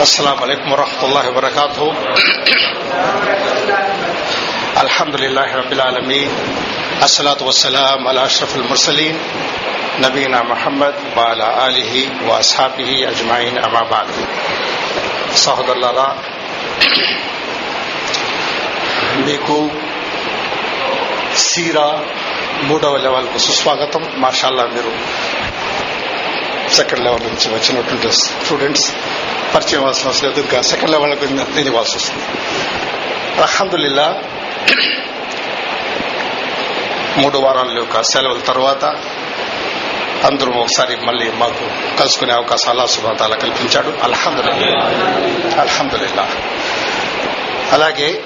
السلام عليكم ورحمة الله وبركاته الحمد لله رب العالمين الصلاة والسلام على أشرف المرسلين نبينا محمد وعلى آله وأصحابه أجمعين أما بعد సహోదరులారా మీకు సీరా మూడవ లెవెల్కు సుస్వాగతం మాషాల్లా మీరు సెకండ్ లెవెల్ నుంచి వచ్చినటువంటి స్టూడెంట్స్ పరిచయం అవ్వాల్సిన అవసరం లేదు. ఇంకా సెకండ్ లెవెల్ నేను ఇవ్వాల్సి వస్తుంది. అల్హమ్దుల్లా మూడు వారాల యొక్క సెలవుల తర్వాత అందరూ ఒకసారి మళ్ళీ మాకు కలుసుకునే అవకాశం అల్లా సుబ్రతాల కల్పించాడు. అల్హమ్దుల్లా అల్హందుల్లా అలాగే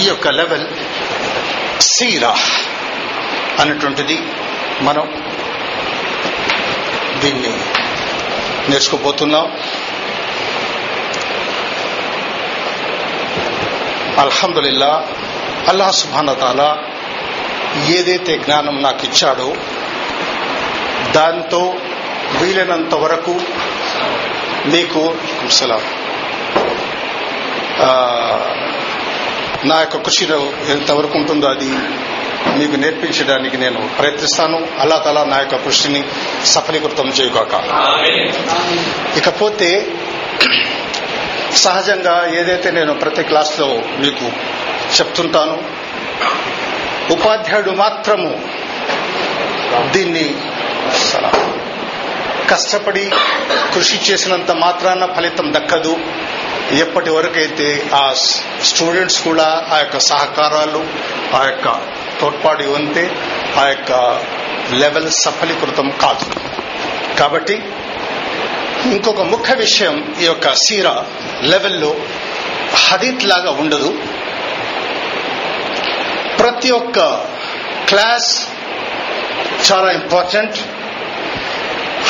ఈ యొక్క లెవెల్ సీరా అన్నటువంటిది మనం దీన్ని నేర్చుకోబోతున్నాం. అల్హందుల్లా అల్లా సుభానతాల ఏదైతే జ్ఞానం నాకు ఇచ్చాడో దాంతో వీలైనంత వరకు మీకు సలాం నా యొక్క కృషిలో ఎంతవరకు ఉంటుందో అది మీకు నేర్పించడానికి నేను ప్రయత్నిస్తాను. అల్లా తలా నా యొక్క కృషిని సఫలీకృతం చేయగాక. ఇకపోతే సహజంగా ఏదైతే నేను ప్రతి క్లాస్లో మీకు చెప్తుంటాను ఉపాధ్యాయుడు మాత్రము దీన్ని కష్టపడి కృషి చేసినంత మాత్రాన ఫలితం దక్కదు. ఎప్పటి వరకైతే ఆ స్టూడెంట్స్ కూడా ఆ యొక్క సహకారాలు ఆ యొక్క తోడ్పాటు ఉంటే ఆ యొక్క లెవెల్ సఫలీకృతం కాదు. కాబట్టి ఇంకొక ముఖ్య విషయం ఈ యొక్క సీరా లెవెల్లో హదీత్ లాగా ఉండదు. ప్రతి ఒక్క క్లాస్ చాలా ఇంపార్టెంట్.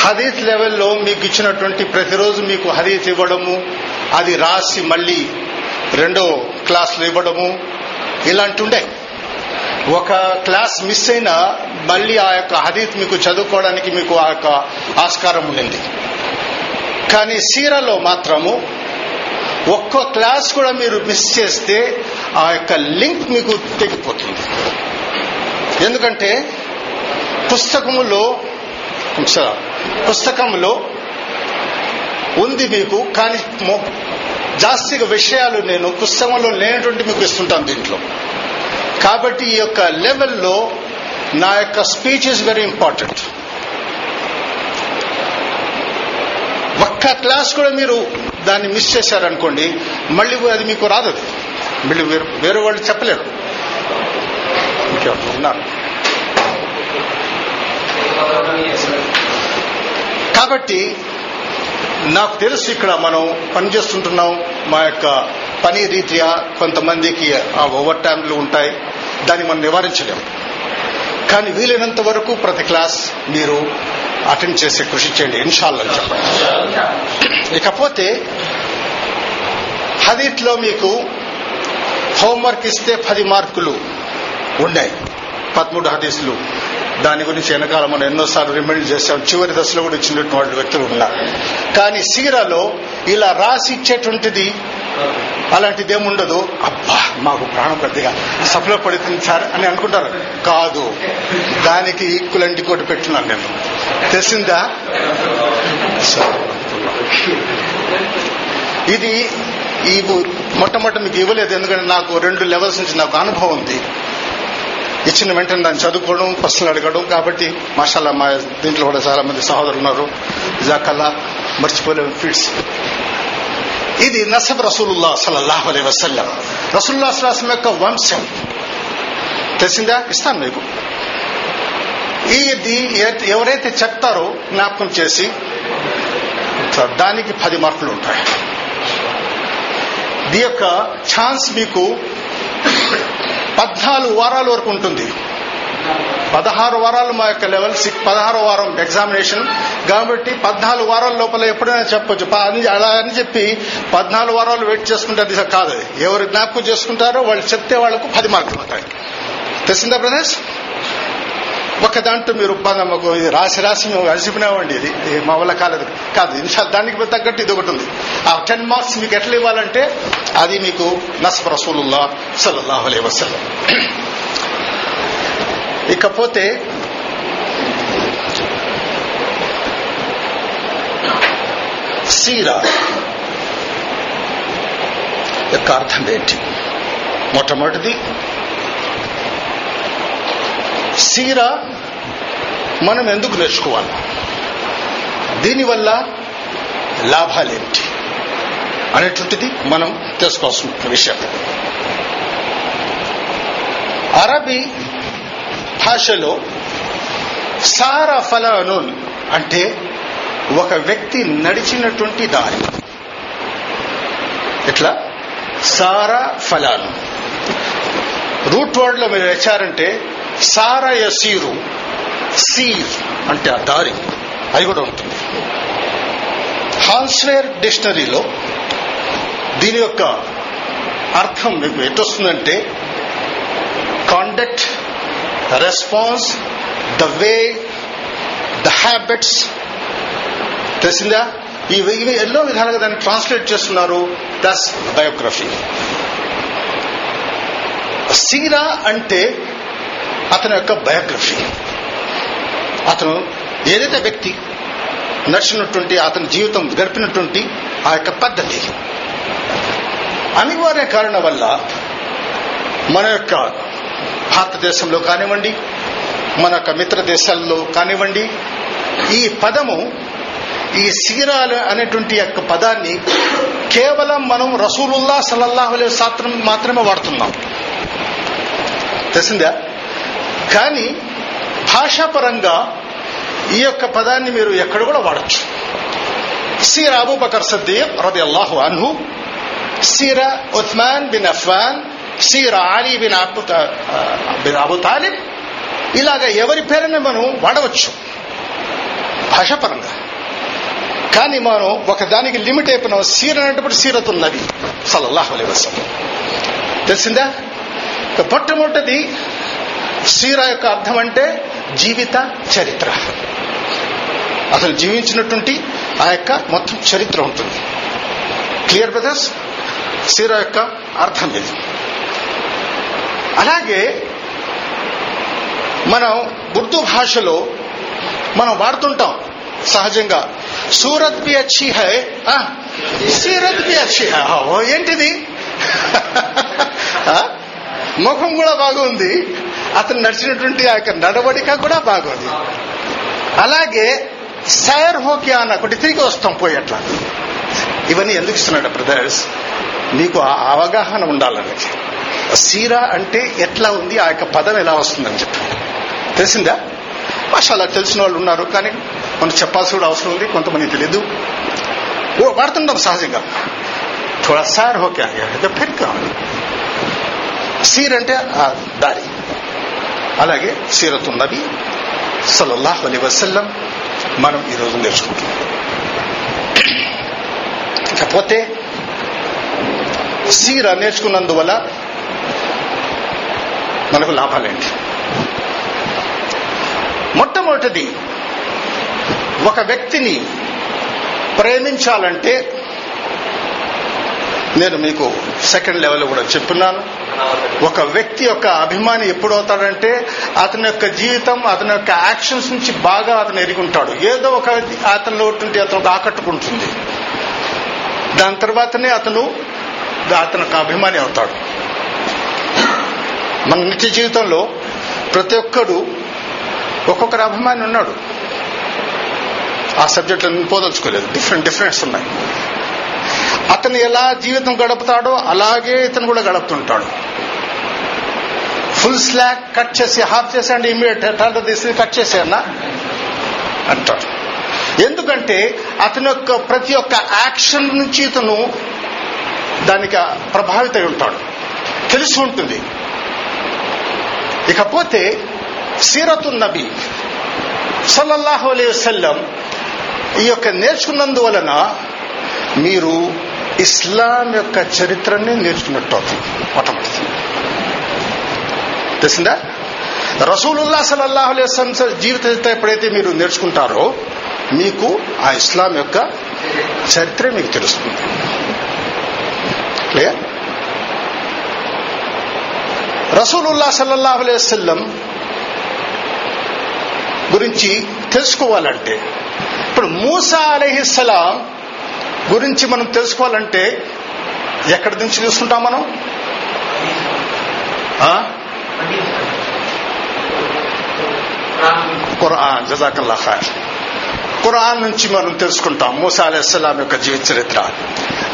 హదీత్ లెవెల్లో మీకు ఇచ్చినటువంటి ప్రతిరోజు మీకు హదీత్ ఇవ్వడము అది రాసి మళ్ళీ రెండో క్లాసులు ఇవ్వడము ఇలాంటి ఉండే ఒక క్లాస్ మిస్ అయినా మళ్ళీ ఆ యొక్క హదీత్ మీకు చదువుకోవడానికి మీకు ఆ యొక్క ఆస్కారం ఉండింది. కానీ సీరాలో మాత్రము ఒక్కో క్లాస్ కూడా మీరు మిస్ చేస్తే ఆ యొక్క లింక్ మీకు తెగిపోతుంది. ఎందుకంటే పుస్తకములో పుస్తకంలో ఉంది మీకు కానీ జాస్తిగా విషయాలు నేను పుస్తకంలో లేనటువంటి మీకు ఇస్తుంటాను దీంట్లో. కాబట్టి ఈ యొక్క లెవెల్లో నా యొక్క స్పీచ్ ఇస్ వెరీ ఇంపార్టెంట్. ఒక్క క్లాస్ కూడా మీరు దాన్ని మిస్ చేశారనుకోండి మళ్ళీ అది మీకు రాదు మళ్ళీ వేరే వాళ్ళు చెప్పలేరు. ఉన్నారు? కాబట్టి నాకు తెలుసు ఇక్కడ మనం పనిచేస్తుంటున్నాం. మా యొక్క పని రీత్యా కొంతమందికి ఆ ఓవర్ టైంలు ఉంటాయి. దాన్ని మనం నివారించలేము కానీ వీలైనంత వరకు ప్రతి క్లాస్ మీరు అటెండ్ చేసే కృషి చేయండి. ఇన్షాల్లా చెప్పండి. ఇకపోతే హదీట్లో మీకు హోంవర్క్ ఇస్తే పది మార్కులు ఉన్నాయి. పదమూడు హదీసులు. దాని గురించి వెనకాల మనం ఎన్నోసార్లు రిమైండ్ చేశాం. చివరి దశలో కూడా ఇచ్చినటువంటి వ్యక్తులు ఉన్నారు. కానీ సీరాలో ఇలా రాసి ఇచ్చేటువంటిది అలాంటిది ఏముండదు అబ్బా మాకు ప్రాణం పెద్దగా సఫలో పడుతుంది సార్ అని అనుకుంటారు. కాదు. దానికి ఈక్వల్ కూడా పెట్టినాను నేను. తెలిసిందా? ఇది ఈ మొట్టమొదటి మీకు ఇవ్వలేదు. ఎందుకంటే నాకు రెండు లెవెల్స్ నుంచి నాకు అనుభవం ఉంది. ఇచ్చిన వెంటనే దాన్ని చదువుకోవడం ప్రశ్నలు అడగడం. కాబట్టి మాషాల్లా మా దీంట్లో కూడా చాలా మంది సహోదరులు ఉన్నారు. జాకల్లా మర్చిపోలేము ఫీడ్స్. ఇది నసబ్ రసూలుల్లా సలల్లాహు అలై వసల్లం. రసూల్లా సలాసం యొక్క వంశం. తెలిసిందా? ఇస్తాను మీకు. ఇది ఎవరైతే చెప్తారో జ్ఞాపకం చేసి దానికి పది మార్కులు ఉంటాయి. దీ యొక్క ఛాన్స్ మీకు పద్నాలుగు వారాల వరకు ఉంటుంది. పదహారు వారాలు మా యొక్క లెవెల్ సిక్స్ పదహారు వారం ఎగ్జామినేషన్. కాబట్టి పద్నాలుగు వారాల లోపల ఎప్పుడైనా చెప్పొచ్చు. అని- అలా అని చెప్పి పద్నాలుగు వారాలు వెయిట్ చేసుకుంటే అది కాదు. ఎవరు జ్ఞాపకం చేసుకుంటారో వాళ్ళు చెప్తే వాళ్ళకు పది మార్కులు ఉంటాయి తెలిసిందా బ్రదర్స్? ఒక దాంట్లో మీరు మాకు రాసి రాసి మేము అలసిపోయినామండి ఇది. మా వల్ల కాలేదు. కాదు ఇన్షాల్ దానికి తగ్గట్టు ఇది ఒకటి ఉంది. ఆ టెన్ మార్క్స్ మీకు ఎట్లా ఇవ్వాలంటే అది మీకు నసఫ్ రసూలుల్లా సల్లల్లాహు అలై వసల్లం. ఇకపోతే సీరా యొక్క అర్థం ఏంటి? మొట్టమొదటిది సీరా మనం ఎందుకు నేర్చుకోవాలి? దీనివల్ల లాభాలేంటి అనేటువంటిది మనం తెలుసుకోవాల్సిన విషయం. అరబీ భాషలో సారా ఫలానున్ అంటే ఒక వ్యక్తి నడిచినటువంటి దారి. ఇట్లా సారా ఫలాను రూట్ వర్డ్లో మీరు వచ్చారంటే సారా యసీరు సీర్ అంటే ఆ దారి. అది కూడా ఉంటుంది. హాల్స్వేర్ డిక్షనరీలో దీని యొక్క అర్థం మీకు ఎట్టొస్తుందంటే conduct response the way the habits తెలిసిందా? ఈ ఇవి ఎన్నో విధాలుగా దాన్ని ట్రాన్స్లేట్ చేస్తున్నారు. దస్ బయోగ్రఫీ సీరా అంటే అతని యొక్క బయోగ్రఫీ అతను ఏదైతే వ్యక్తి నడిచినటువంటి అతని జీవితం గడిపినటువంటి ఆ యొక్క పద్ధతి. అనివార్య కారణం వల్ల మన యొక్క భారతదేశంలో కానివ్వండి మన యొక్క మిత్ర దేశాల్లో కానివ్వండి ఈ పదము ఈ సీరాలు అనేటువంటి యొక్క పదాన్ని కేవలం మనం రసూలుల్లా సలల్లాహులే అలైహి శాస్త్రం మాత్రమే వాడుతున్నాం. తెలిసిందా? కానీ భాషాపరంగా ఈ యొక్క పదాన్ని మీరు ఎక్కడ కూడా వాడచ్చు. సీర అబూబకర్ సద్దీక్ రది అల్లాహు అన్హు సీర ఉస్మాన్ బిన్ అఫ్వాన్ సీర Ali bin Abu bin Abu Talib ఇలాగ ఎవరి పేరుని మనం వాడవచ్చు. భాషాపరంగా. కానీ మనం ఒకదానికి లిమిట్ అయిపోయినాం. సీర అనేటప్పుడు సీరత్ ఉన్నది సల్లల్లాహు అలీ వసల్లం. తెలిసిందా? మొట్టమొదటిది సీర యొక్క అర్థం అంటే జీవిత చరిత్ర. అసలు జీవించినటువంటి ఆ యొక్క మొత్తం చరిత్ర ఉంటుంది. క్లియర్ బ్రదర్స్ సీర యొక్క అర్థం ఇది. అలాగే మనం ఉర్దూ భాషలో మనం వాడుతుంటాం సహజంగా. సూరత్ బి అచ్చి హై సీరత్ బి అచ్చి హై. ఏంటిది? ముఖం కూడా బాగుంది. అతను నడిచినటువంటి ఆ యొక్క నడవడిక కూడా బాగోదు. అలాగే సైర్ హోకియా అన్న ఒకటి తిరిగి వస్తాం పోయి అట్లా. ఇవన్నీ ఎందుకు ఇస్తున్నాడు బ్రదర్స్? నీకు ఆ అవగాహన ఉండాలని. సీరా అంటే ఎట్లా ఉంది ఆ యొక్క పదం ఎలా వస్తుందని చెప్పి. తెలిసిందా? అలా తెలిసిన వాళ్ళు ఉన్నారు కానీ మనం చెప్పాల్సి కూడా అవసరం ఉంది కొంతమంది తెలియదు ఓ వాడుతుంటాం సహజంగా. థోడా సార్ హోకే అయితే ఫిర్ సీర్ అంటే ఆ దారి. అలాగే సీరతు నబీ సల్లల్లాహు అలీ వసల్లం మనం ఈరోజు నేర్చుకుంటున్నాం. ఇకపోతే సీర నేర్చుకున్నందువల్ల మనకు లాభాలేంటి? మొట్టమొదటిది ఒక వ్యక్తిని ప్రేమించాలంటే నేను మీకు సెకండ్ లెవెల్ కూడా చెప్తున్నాను. ఒక వ్యక్తి యొక్క అభిమాని ఎప్పుడు అవుతాడంటే అతని యొక్క జీవితం అతని యొక్క యాక్షన్స్ నుంచి బాగా అతను ఎరుగుంటాడు ఏదో ఒక అతనిలో ఉంటుంటే అతను ఆకట్టుకుంటుంది. దాని తర్వాతనే అతను అతను యొక్క అభిమాని అవుతాడు. మన నిత్య జీవితంలో ప్రతి ఒక్కడు ఒక్కొక్కరు అభిమాని ఉన్నాడు. ఆ సబ్జెక్ట్ పోదలుచుకోలేదు. డిఫరెంట్ డిఫరెన్స్ ఉన్నాయి. అతను ఎలా జీవితం గడుపుతాడో అలాగే ఇతను కూడా గడుపుతుంటాడు. ఫుల్ స్లాక్ కట్ చేసి హాఫ్ చేసేయండి ఇమీడియట్ టాల్తో తీసి కట్ చేసేయన్నా అంటాడు. ఎందుకంటే అతని యొక్క ప్రతి ఒక్క యాక్షన్ నుంచి ఇతను దానికి ప్రభావితై ఉంటాడు. తెలిసి ఉంటుంది. ఇకపోతే సీరతు నబీ సల్లల్లాహు అలైహి వసల్లం ఈ యొక్క నేర్చుకున్నందువలన మీరు ఇస్లాం యొక్క చరిత్రని నేర్చుకున్నట్టు అవుతుంది మొట్టమొదటి. తెలిసిందా? రసూలుల్లా సలల్లాహు అలైస్లం జీవిత చరిత్ర ఎప్పుడైతే మీరు నేర్చుకుంటారో మీకు ఆ ఇస్లాం యొక్క చరిత్ర మీకు తెలుస్తుంది. క్లియర్ రసూలుల్లా సల్లల్లాహు అలైవల్లం గురించి తెలుసుకోవాలంటే ఇప్పుడు మూసా అలహిస్సలాం గురించి మనం తెలుసుకోవాలంటే ఎక్కడి నుంచి చూసుకుంటాం మనం? ఖురాన్ జజాకల్లా ఖాన్ ఖురాన్ నుంచి మనం తెలుసుకుంటాం మూసా అస్సలాం యొక్క జీవిత చరిత్ర.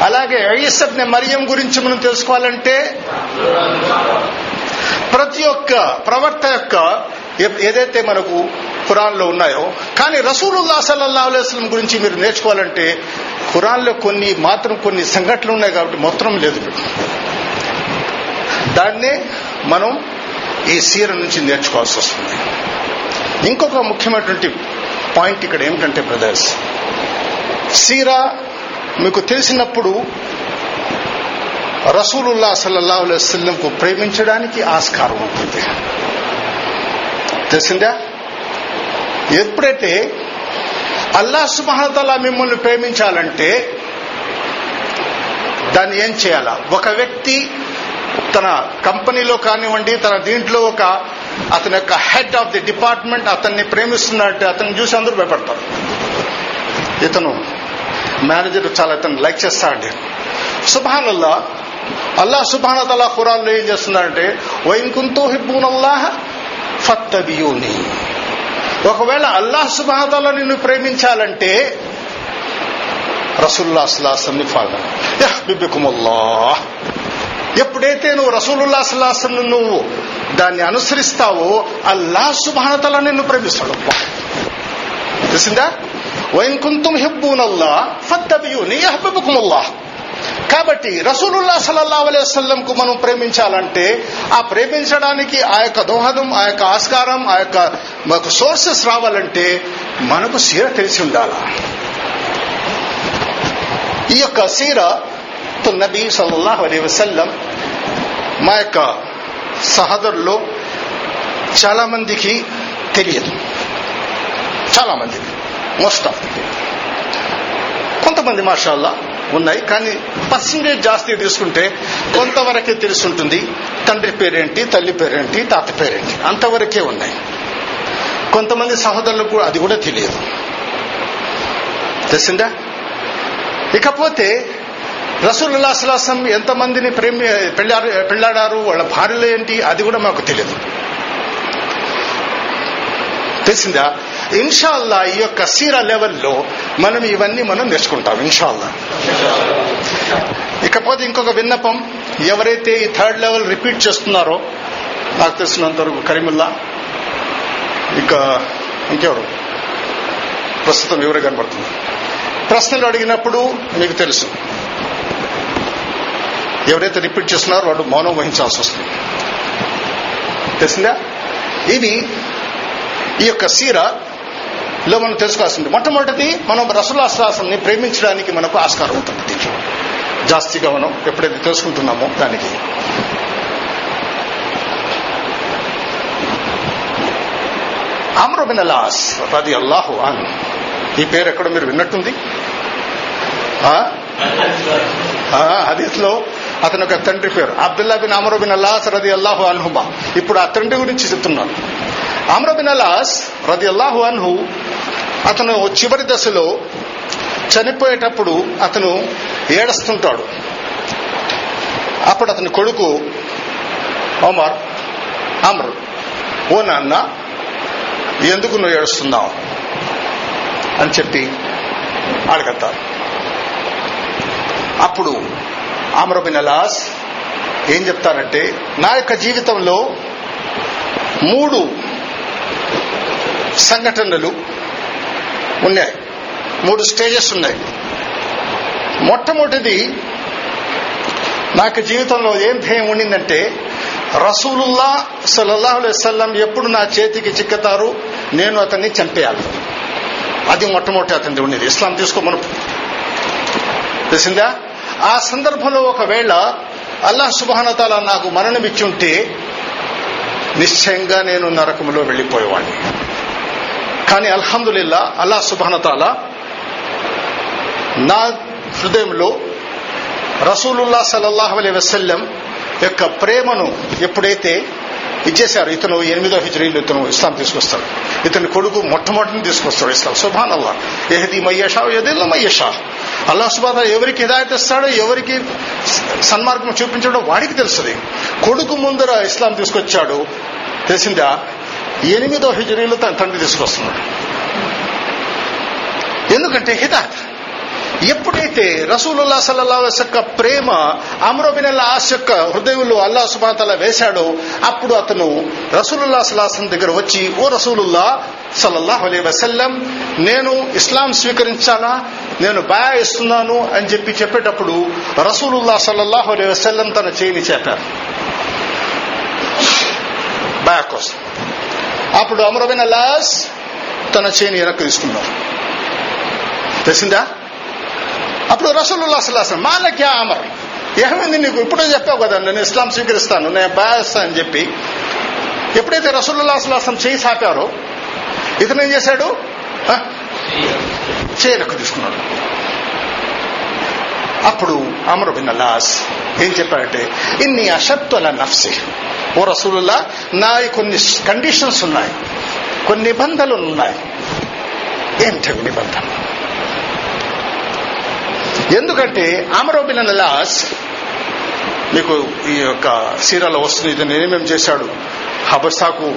అలాగే ఐఎస్ఎఫ్ మరియం గురించి మనం తెలుసుకోవాలంటే ప్రతి ఒక్క ప్రవర్త యొక్క ఏదైతే మనకు ఖురాన్లో ఉన్నాయో కానీ రసూలుల్లా సల్లల్లా అలైస్లం గురించి మీరు నేర్చుకోవాలంటే ఖురాన్లో కొన్ని మాత్రం కొన్ని సంఘటనలు ఉన్నాయి కాబట్టి మొత్తం లేదు. దాన్నే మనం ఈ సీర నుంచి నేర్చుకోవాల్సి వస్తుంది. ఇంకొక ముఖ్యమైనటువంటి పాయింట్ ఇక్కడ ఏమిటంటే బ్రదర్స్ సీరా మీకు తెలిసినప్పుడు రసూలుల్లా సల్లల్లా అలైస్లంకు ప్రేమించడానికి ఆస్కారం ఉంటుంది. తెలిసిందా? ఎప్పుడైతే అల్లా సుమహతల మిమ్మల్ని ప్రేమించాలంటే దాన్ని ఏం చేయాలా? ఒక వ్యక్తి తన కంపెనీలో కానివ్వండి తన దీంట్లో ఒక అతని యొక్క హెడ్ ఆఫ్ ది డిపార్ట్మెంట్ అతన్ని ప్రేమిస్తున్నట్టు అతన్ని చూసి అందరూ భయపడతారు. ఇతను మేనేజర్ చాలా ఇతను లైక్ చేస్తాడండి. సుభానల్లా అల్లా సుభానతల్లా తలా ఖురాన్లో ఏం చేస్తున్నాడంటే వైన్ కుంతో హిబ్బూనల్లాహ ఫత్తబియూని. ఒకవేళ అల్లాహ్ సుబాదాల నిన్ను ప్రేమించాలంటే రసూల్లా సలాసంని యహ్ బిబ్బికుముల్లా ఎప్పుడైతే నువ్వు రసూలుల్లా సలాసం నువ్వు దాన్ని అనుసరిస్తావో అల్లాహ్ సుభానతల నిన్ను ప్రేమిస్తాడు. తెలిసిందా? వైంకుంతుం హిబ్బూనల్లా ఫత్తబియూని యహ్బిబుకుముల్లా కాబట్టి రసూలుల్లా సల్లల్లా అలైవల్లంకు మనం ప్రేమించాలంటే ఆ ప్రేమించడానికి ఆ యొక్క దోహదం ఆ యొక్క ఆస్కారం ఆ యొక్క మాకు సోర్సెస్ రావాలంటే మనకు సీర తెలిసి ఉండాల? ఈ యొక్క సీర నబీ సల్లల్లాహు అలై వసల్లం మా యొక్క సహదరులో చాలా మందికి తెలియదు. చాలా మందికి మోస్ట్ ఆఫ్ కొంతమంది మాషాల్లా ఉన్నాయి. కానీ పర్సంటేజ్ జాస్తి తీసుకుంటే కొంతవరకే తెలుసుంటుంది తండ్రి పేరేంటి తల్లి పేరేంటి తాత పేరేంటి అంతవరకే ఉన్నాయి. కొంతమంది సహోదరులకు కూడా అది కూడా తెలియదు. తెలిసిందా? ఇకపోతే రసూలుల్లా సలాసం ఎంతమందిని ప్రేమి పెళ్ళారు పెళ్ళాడారు వాళ్ళ భార్యలు ఏంటి అది కూడా మాకు తెలియదు. తెలిసిందా? ఇన్షాల్లా ఈ యొక్క సీరా లెవెల్లో మనం ఇవన్నీ మనం నేర్చుకుంటాం ఇన్షాల్లా. ఇకపోతే ఇంకొక విన్నపం ఎవరైతే ఈ థర్డ్ లెవెల్ రిపీట్ చేస్తున్నారో నాకు తెలిసినంత వరకు కరీముల్లా ఇంకా ఇంకెవరు? ప్రస్తుతం ఎవరు కనబడుతుంది ప్రశ్నలు అడిగినప్పుడు మీకు తెలుసు. ఎవరైతే రిపీట్ చేస్తున్నారో వాడు మౌనం వహించాల్సి వస్తుంది. తెలిసిందా? ఇది ఈ యొక్క సీర లో మనం తెలుసుకోవాల్సింది. మొట్టమొదటిది మనం రసులాశ్వాసంని ప్రేమించడానికి మనకు ఆస్కారం ఉంటుంది దీంట్లో. జాస్తిగా మనం ఎప్పుడైతే తెలుసుకుంటున్నామో దానికి. అమ్రబిన్ అలాస్ రది అల్లాహు అన్ ఈ పేరు ఎక్కడ మీరు విన్నట్టుంది. హదీస్లో అతని యొక్క తండ్రి పేరు Abdullah bin Amr bin Allah's రది అల్లాహు అన్హుమా. ఇప్పుడు ఆ తండ్రి గురించి చెప్తున్నాను. అమరు బిన్ అల్లాస్ రది అల్లాహు అన్హు అతను చివరి దశలో చనిపోయేటప్పుడు అతను ఏడుస్తుంటాడు. అప్పుడు అతని కొడుకు ఒమర్ అమర్ ఓ నాన్న ఎందుకు నువ్వు ఏడుస్తున్నావు? అని చెప్పి అడగతారు అప్పుడు ఆమ్రబిన్ అలాస్ ఏం చెప్తారంటే నా యొక్క జీవితంలో మూడు సంఘటనలు ఉన్నాయి. మూడు స్టేజెస్ ఉన్నాయి. మొట్టమొదటిది నాకు జీవితంలో ఏం భయం ఉండిందంటే రసూలుల్లా సల్లల్లాహు అలైవల్లం ఎప్పుడు నా చేతికి చిక్కుతారు నేను అతన్ని చంపేయాలి. అది మొట్టమొదటి అతనిది ఉండేది. ఇస్లాం తీసుకోమను. తెలిసిందా? ఆ సందర్భంలో ఒకవేళ అల్లాహ్ సుబానతాల నాకు మరణం ఇచ్చి నిశ్చయంగా నేను నరకంలో వెళ్ళిపోయేవాడిని కానీ అల్హందుల్లా అల్లా సుబానతాల నా హృదయంలో రసూలుల్లా సలల్లాహు అలై వసల్లం యొక్క ప్రేమను ఎప్పుడైతే ఇచ్చేశారు. ఇతను ఎనిమిదో హిజరీలు ఇతను ఇస్లాం తీసుకొస్తాడు. ఇతని కొడుకు మొట్టమొదటిని తీసుకొస్తాడు ఇస్లాం. సుభాన్ అల్లా ఎహది మయ్యషా ఎదిల్ల మయ్యషా అల్లా సుబాద ఎవరికి హిదాయత్ ఇస్తాడో ఎవరికి సన్మార్గం చూపించడో వాడికి తెలుస్తుంది. కొడుకు ముందర ఇస్లాం తీసుకొచ్చాడు. తెలిసిందా? ఎనిమిదో హిజరీలు తన తండ్రి తీసుకొస్తున్నాడు. ఎందుకంటే హిదాయత్. ఎప్పుడైతే రసూలుల్లా సల్లాస్ యొక్క ప్రేమ అమరోబిన్ ఆస్ యొక్క హృదయంలో అల్లా సుబాతల వేశాడో అప్పుడు అతను రసూలుల్లా సల్లాహం దగ్గర వచ్చి ఓ రసూలుల్లా సల్లల్లాహు అలీ వసల్లం నేను ఇస్లాం స్వీకరించాలా? నేను బాయా ఇస్తున్నాను అని చెప్పి చెప్పేటప్పుడు రసూలుల్లా సల్లల్లాహు అలీ వసల్లం తన చేయిని చెప్పారు బాయా కోసం. అప్పుడు అమరబిన్ అల్లాస్ తన చేయిని వెనక్కి తీసుకున్నారు. తెలిసిందా? అప్పుడు రసూలుల్లా సల్లాసం మాలక్య అమర్ ఏమైంది నీకు ఇప్పుడే చెప్పావు కదా నేను ఇస్లాం స్వీకరిస్తాను నేను బాయస్తా అని చెప్పి. ఎప్పుడైతే రసూలుల్లా సల్లాసం చేయి సాపారో ఇతను ఏం చేశాడు? చేయలకు తీసుకున్నాడు. అప్పుడు అమర్ బిన్ అల్లాస్ ఏం చెప్పాడంటే ఇన్ని అషత్తుల నఫ్సి. ఓ రసూలుల్లా నా కొన్ని కండిషన్స్ ఉన్నాయి కొన్ని నిబంధనలు ఉన్నాయి. ఏంటవి నిబంధనలు? ఎందుకంటే అమరోబిన్ లాస్ మీకు ఈ యొక్క సీరాలో వస్తుంది ఇతను ఏమేమి చేశాడు? హబస్తాకు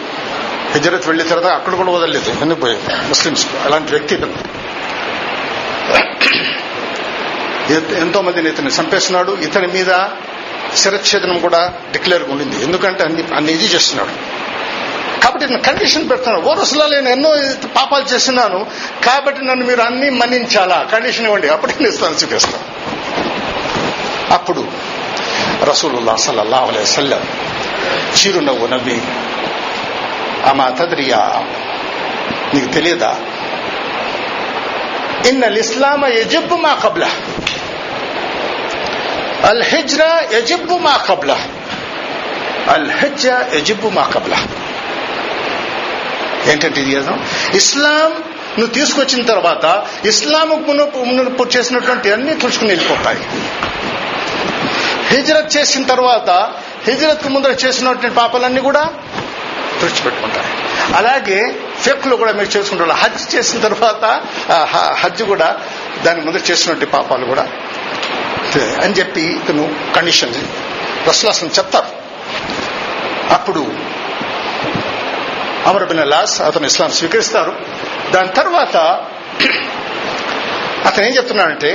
హిజరత్ వెళ్ళిన తర్వాత అక్కడ కూడా వదలలేదు ఎందుకు పోయింది ముస్లింస్ అలాంటి వ్యక్తి ఎంతో మందిని ఇతన్ని చంపేస్తున్నాడు ఇతని మీద శిరచ్ఛేదనం కూడా డిక్లేర్ ఉండింది. ఎందుకంటే అన్ని అన్ని ఇది చేస్తున్నాడు. కాబట్టి నేను కండిషన్ పెడుతున్నాను ఓ నేను ఎన్నో పాపాలు చేస్తున్నాను కాబట్టి నన్ను మీరు అన్ని మన్నించాలా? కండిషన్ ఇవ్వండి. అప్పుడు నేను ఇస్తాను చూపిస్తాను. అప్పుడు రసూలుల్లా సల్లల్లా అలే సల్లం చిరునవ్వు నవ్వి అమా తద్రియా నీకు తెలియదా? ఇన్న ఇస్లామ యజిబ్బు మా కబ్ల అల్ హిజ్రా యజిబ్బు మా కబ్ల అల్ హిజ్రా యజిబ్బు మా కబ్లా ఏంటంటే ఇది ఇస్లాం నువ్వు తీసుకొచ్చిన తర్వాత ఇస్లాం మునుపు చేసినటువంటి అన్ని తుడుచుకుని వెళ్ళిపోతాయి. హిజరత్ చేసిన తర్వాత హిజరత్కు ముందర చేసినటువంటి పాపాలన్నీ కూడా తుడిచిపెట్టుకుంటాయి. అలాగే ఫెక్లు కూడా మీరు చేసుకుంటారు. హజ్ చేసిన తర్వాత హజ్ కూడా దాని ముందర చేసినటువంటి పాపాలు కూడా అని చెప్పి ఇతను కండిషన్ రసలాసం చెప్తారు. అప్పుడు అమర్ బిన్ లాస్ అతను ఇస్లాం స్వీకరిస్తారు. దాని తర్వాత అతను ఏం చెప్తున్నాడంటే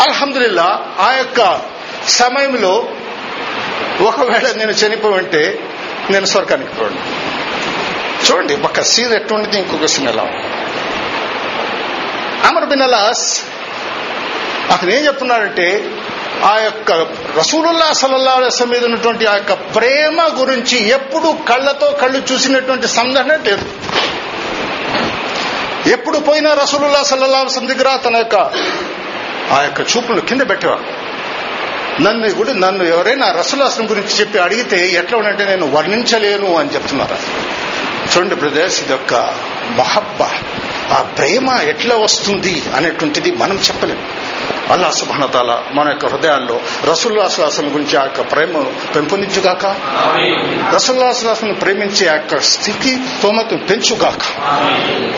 అల్హమ్దుల్లా ఆ యొక్క సమయంలో ఒకవేళ నేను చనిపోవంటే నేను స్వర్గానికి పోండి చూడండి ఒక సీన్ ఎటువంటిది ఇంకొక సీన్ ఎలా అమర్ బిన్ అలాస్ అతను ఏం చెప్తున్నాడంటే ఆ యొక్క రసూలుల్లా సలల్లా అలైస్లం మీద ఉన్నటువంటి ఆ యొక్క ప్రేమ గురించి ఎప్పుడు కళ్ళతో కళ్ళు చూసినటువంటి సందర్భం లేదు. ఎప్పుడు పోయినా రసూలుల్లా సల్లల్లా అలైస్లం దగ్గర తన యొక్క ఆ యొక్క చూపులు కింద పెట్టేవాడు నన్ను కూడా నన్ను ఎవరైనా రసూలాసనం గురించి చెప్పి అడిగితే ఎట్లా ఉండంటే నేను వర్ణించలేను అని చెప్తున్నారు? చూడండి బ్రదర్స్ ఇది ఒక మహబ్బ. ఆ ప్రేమ ఎట్లా వస్తుంది అనేటువంటిది మనం చెప్పలేము. అల్లా సుభానతాల మన యొక్క హృదయాల్లో రసూల్లాసులాసం గురించి ఆ యొక్క ప్రేమ పెంపొందించుగాక. రసూల్లాసులాసం ప్రేమించే ఆ యొక్క స్థితి తోమతను పెంచుగాక.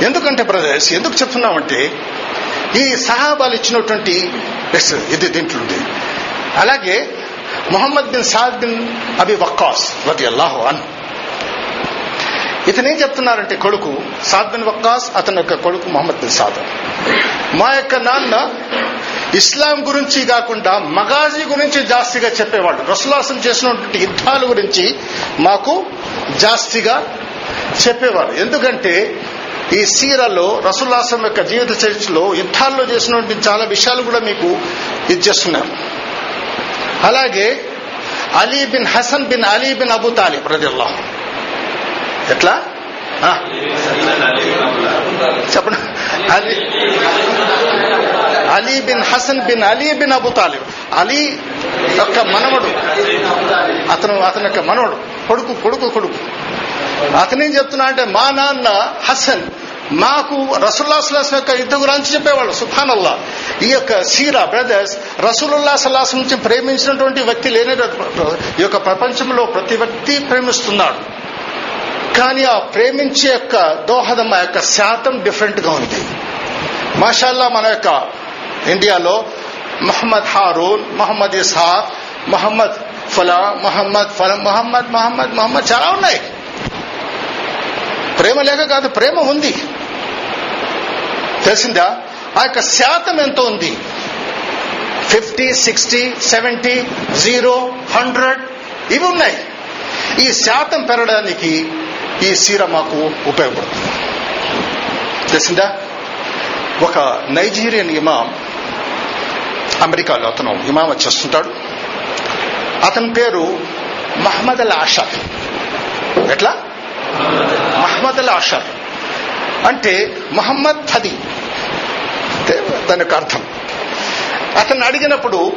ఎందుకంటే బ్రదర్స్ ఎందుకు చెప్తున్నామంటే ఈ సహాబాలు ఇచ్చినటువంటి ఇది దీంట్లో ఉంది. అలాగే Mohammed bin Saad bin Abi Waqqas రది అల్లాహు అన్. ఇతను చెప్తున్నారంటే కొడుకు సాద్ బిన్ వక్కాస్ అతని యొక్క కొడుకు మొహమ్మద్ బిన్ సాద్. మా యొక్క నాన్న ఇస్లాం గురించి కాకుండా మగాజీ గురించి జాస్తిగా చెప్పేవాళ్ళు. రసులాసం చేసినటువంటి యుద్ధాల గురించి మాకు జాస్తిగా చెప్పేవారు. ఎందుకంటే ఈ సీరలో రసుల్లాసం యొక్క జీవిత చరిత్రలో యుద్ధాల్లో చేసినటువంటి చాలా విషయాలు కూడా మీకు ఇది అలాగే Ali bin Hasan bin Ali bin Abu Talib రజల్లా ఎట్లా? చెప్పండి. Ali Ali bin Hasan bin Ali bin Abu Talib. Ali యొక్క మనవడు. అతను అతని యొక్క మనవడు. కొడుకు కొడుకు కొడుకు. అతనేం చెప్తున్నా అంటే మా నాన్న హసన్ మాకు రసూల్లా సలాసం యొక్క యుద్ధ గురించి చెప్పేవాళ్ళు సుఖానల్లా ఈ యొక్క సీరా బ్రదర్స్ రసూలుల్లా సలాసం నుంచి ప్రేమించినటువంటి వ్యక్తి లేని ఈ యొక్క ప్రపంచంలో ప్రతి వ్యక్తి ప్రేమిస్తున్నాడు. కానీ ఆ ప్రేమించే యొక్క దోహదం ఆ యొక్క శాతం డిఫరెంట్గా ఉంది. మాషాల్లా మన యొక్క ఇండియాలో మహమ్మద్ హారూన్ మహమ్మద్ ఇస్హాక్ మహమ్మద్ ఫలా మహమ్మద్ ఫలా మహమ్మద్ మహమ్మద్ మహమ్మద్ చాలా ఉన్నాయి. ప్రేమ లేక కాదు ప్రేమ ఉంది. తెలిసిందా? ఆ యొక్క శాతం ఎంత ఉంది? Fifty sixty seventy zero hundred ఇవి ఉన్నాయి. ఈ శాతం పెరగడానికి ఈ సీర మాకు ఉపయోగపడుతుంది. తెలిసిందా? ఒక నైజీరియన్ ఇమాం అమెరికాలో అతను ఇమామ వచ్చేస్తుంటాడు. అతని పేరు మహమ్మద్ అల్ ఆషర్. ఎట్లా? Muhammad al Ashar. అంటే మహమ్మద్ హది. దాని యొక్క అర్థం. అతన్ని అడిగినప్పుడు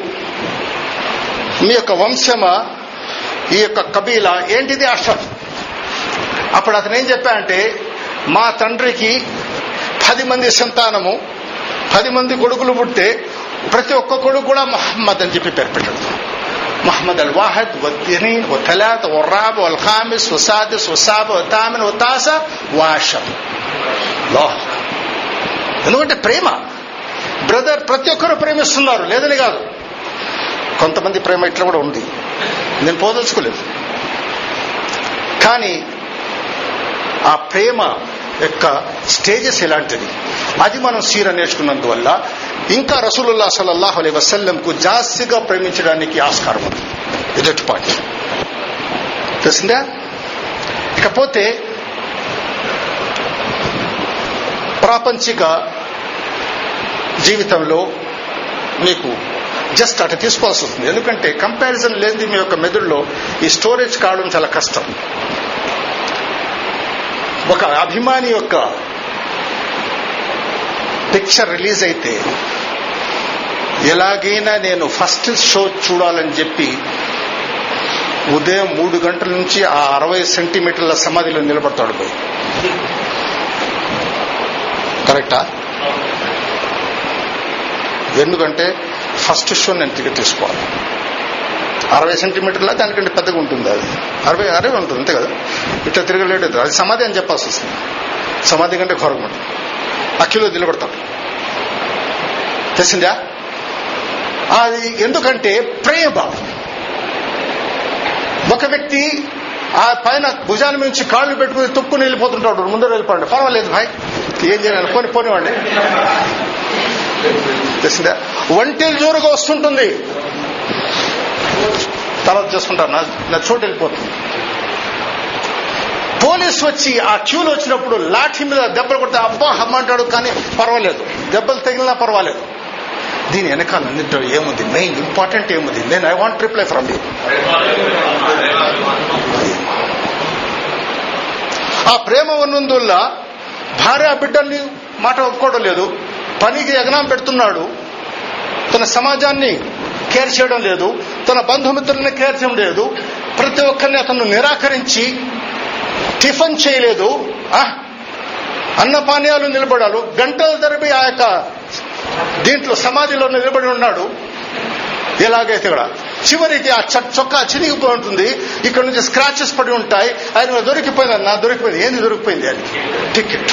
మీ యొక్క వంశమా? ఈ యొక్క కబీల? ఏంటిది అషర్ అప్పుడు అతను ఏం చెప్పాడంటే మా తండ్రికి పది మంది సంతానము పది మంది కొడుకులు పుట్టే ప్రతి ఒక్కొక్కడు కూడా మహమ్మద్ అని చెప్పి పేరు పెట్టాడు మహమ్మద్ అల్ వాహద్ వద్దనీన్ వతలాత్ ఒర్రాబ్ వల్ఖామిస్ వసాదిస్ వసాబ్ వతామిన్ వతాస వాషం ఎందుకంటే ప్రేమ. బ్రదర్ ప్రతి ఒక్కరు ప్రేమిస్తున్నారు. లేదని కాదు. కొంతమంది ప్రేమ ఇట్లా కూడా ఉంది. నేను పోదలుచుకోలేదు. కానీ ఆ ప్రేమ యొక్క స్టేజెస్ ఇలాంటిది అది మనం సీర నేర్చుకున్నందువల్ల ఇంకా రసూలుల్లా సలల్లాహు అలై వసల్లంకు జాస్తిగా ప్రేమించడానికి ఆస్కారం ఉంది. ఎదుటి పాయింట్ తెలిసిందా? ఇకపోతే ప్రాపంచిక జీవితంలో మీకు జస్ట్ అటు తీసుకోవాల్సి వస్తుంది. ఎందుకంటే కంపారిజన్ లేనిది మీ యొక్క మెదడులో ఈ స్టోరేజ్ కావడం చాలా కష్టం. ఒక అభిమాని యొక్క పిక్చర్ రిలీజ్ అయితే ఎలాగైనా నేను ఫస్ట్ షో చూడాలని చెప్పి ఉదయం మూడు గంటల నుంచి ఆ అరవై సెంటీమీటర్ల సమాధిలో నిలబడతాడు పోయి. కరెక్టా? ఎందుకంటే ఫస్ట్ షో నేను టికెట్ తీసుకోవాలి. అరవై సెంటీమీటర్ల? దానికంటే పెద్దగా ఉంటుంది అది. అరవై అరవై ఉంటుంది అంతే కదా? ఇట్లా తిరగలేడు. అది సమాధి అని చెప్పాల్సి వస్తుంది. సమాధి కంటే ఘోరంగా ఉంటుంది. అక్కిలో నిలబడతాడు. తెలిసిందా? అది ఎందుకంటే ప్రేమ. ఒక వ్యక్తి ఆ పైన భుజాల నుంచి కాళ్ళు పెట్టుకుని తుక్కుని వెళ్ళిపోతుంటాడు ముందర వెళ్ళిపోండి పర్వాలేదు భాయ్. ఏం చేయాలి? పోని పోనివ్వండి. తెలిసిందా? ఒంటిలు జోరుగా వస్తుంటుంది. తర్వాత చేసుకుంటారు నా చోటు వెళ్ళిపోతుంది. పోలీసు వచ్చి ఆ క్యూలో వచ్చినప్పుడు లాఠీ మీద దెబ్బలు కొడితే అబ్బా హమ్మంటాడు కానీ పర్వాలేదు. దెబ్బలు తగిలినా పర్వాలేదు. దీని వెనకాల అన్నింటిలో ఏముంది? మెయిన్ ఇంపార్టెంట్ ఏముంది? నేను I want reply from you ఆ ప్రేమ ఉన్నందువల్ల భార్య బిడ్డల్ని మాట ఒప్పుకోవడం లేదు. పనికి ఎగనాం పెడుతున్నాడు. తన సమాజాన్ని కేర్ చేయడం లేదు. తన బంధుమిత్రుల్ని కేర్ చేయడం లేదు. ప్రతి ఒక్కరిని అతను నిరాకరించి టిఫిన్ చేయలేదు. అన్నపానీయాలు నిలబడాలు. గంటల తరబడి ఆ యొక్క దీంట్లో సమాధిలో నిలబడి ఉన్నాడు. ఎలాగైతే కూడా చివరికి ఆ చొక్కా చినిగిపోయి ఉంటుంది. ఇక్కడ నుంచి స్క్రాచెస్ పడి ఉంటాయి. ఆయన దొరికిపోయింది నా దొరికిపోయింది. ఏంది దొరికిపోయింది అది? టికెట్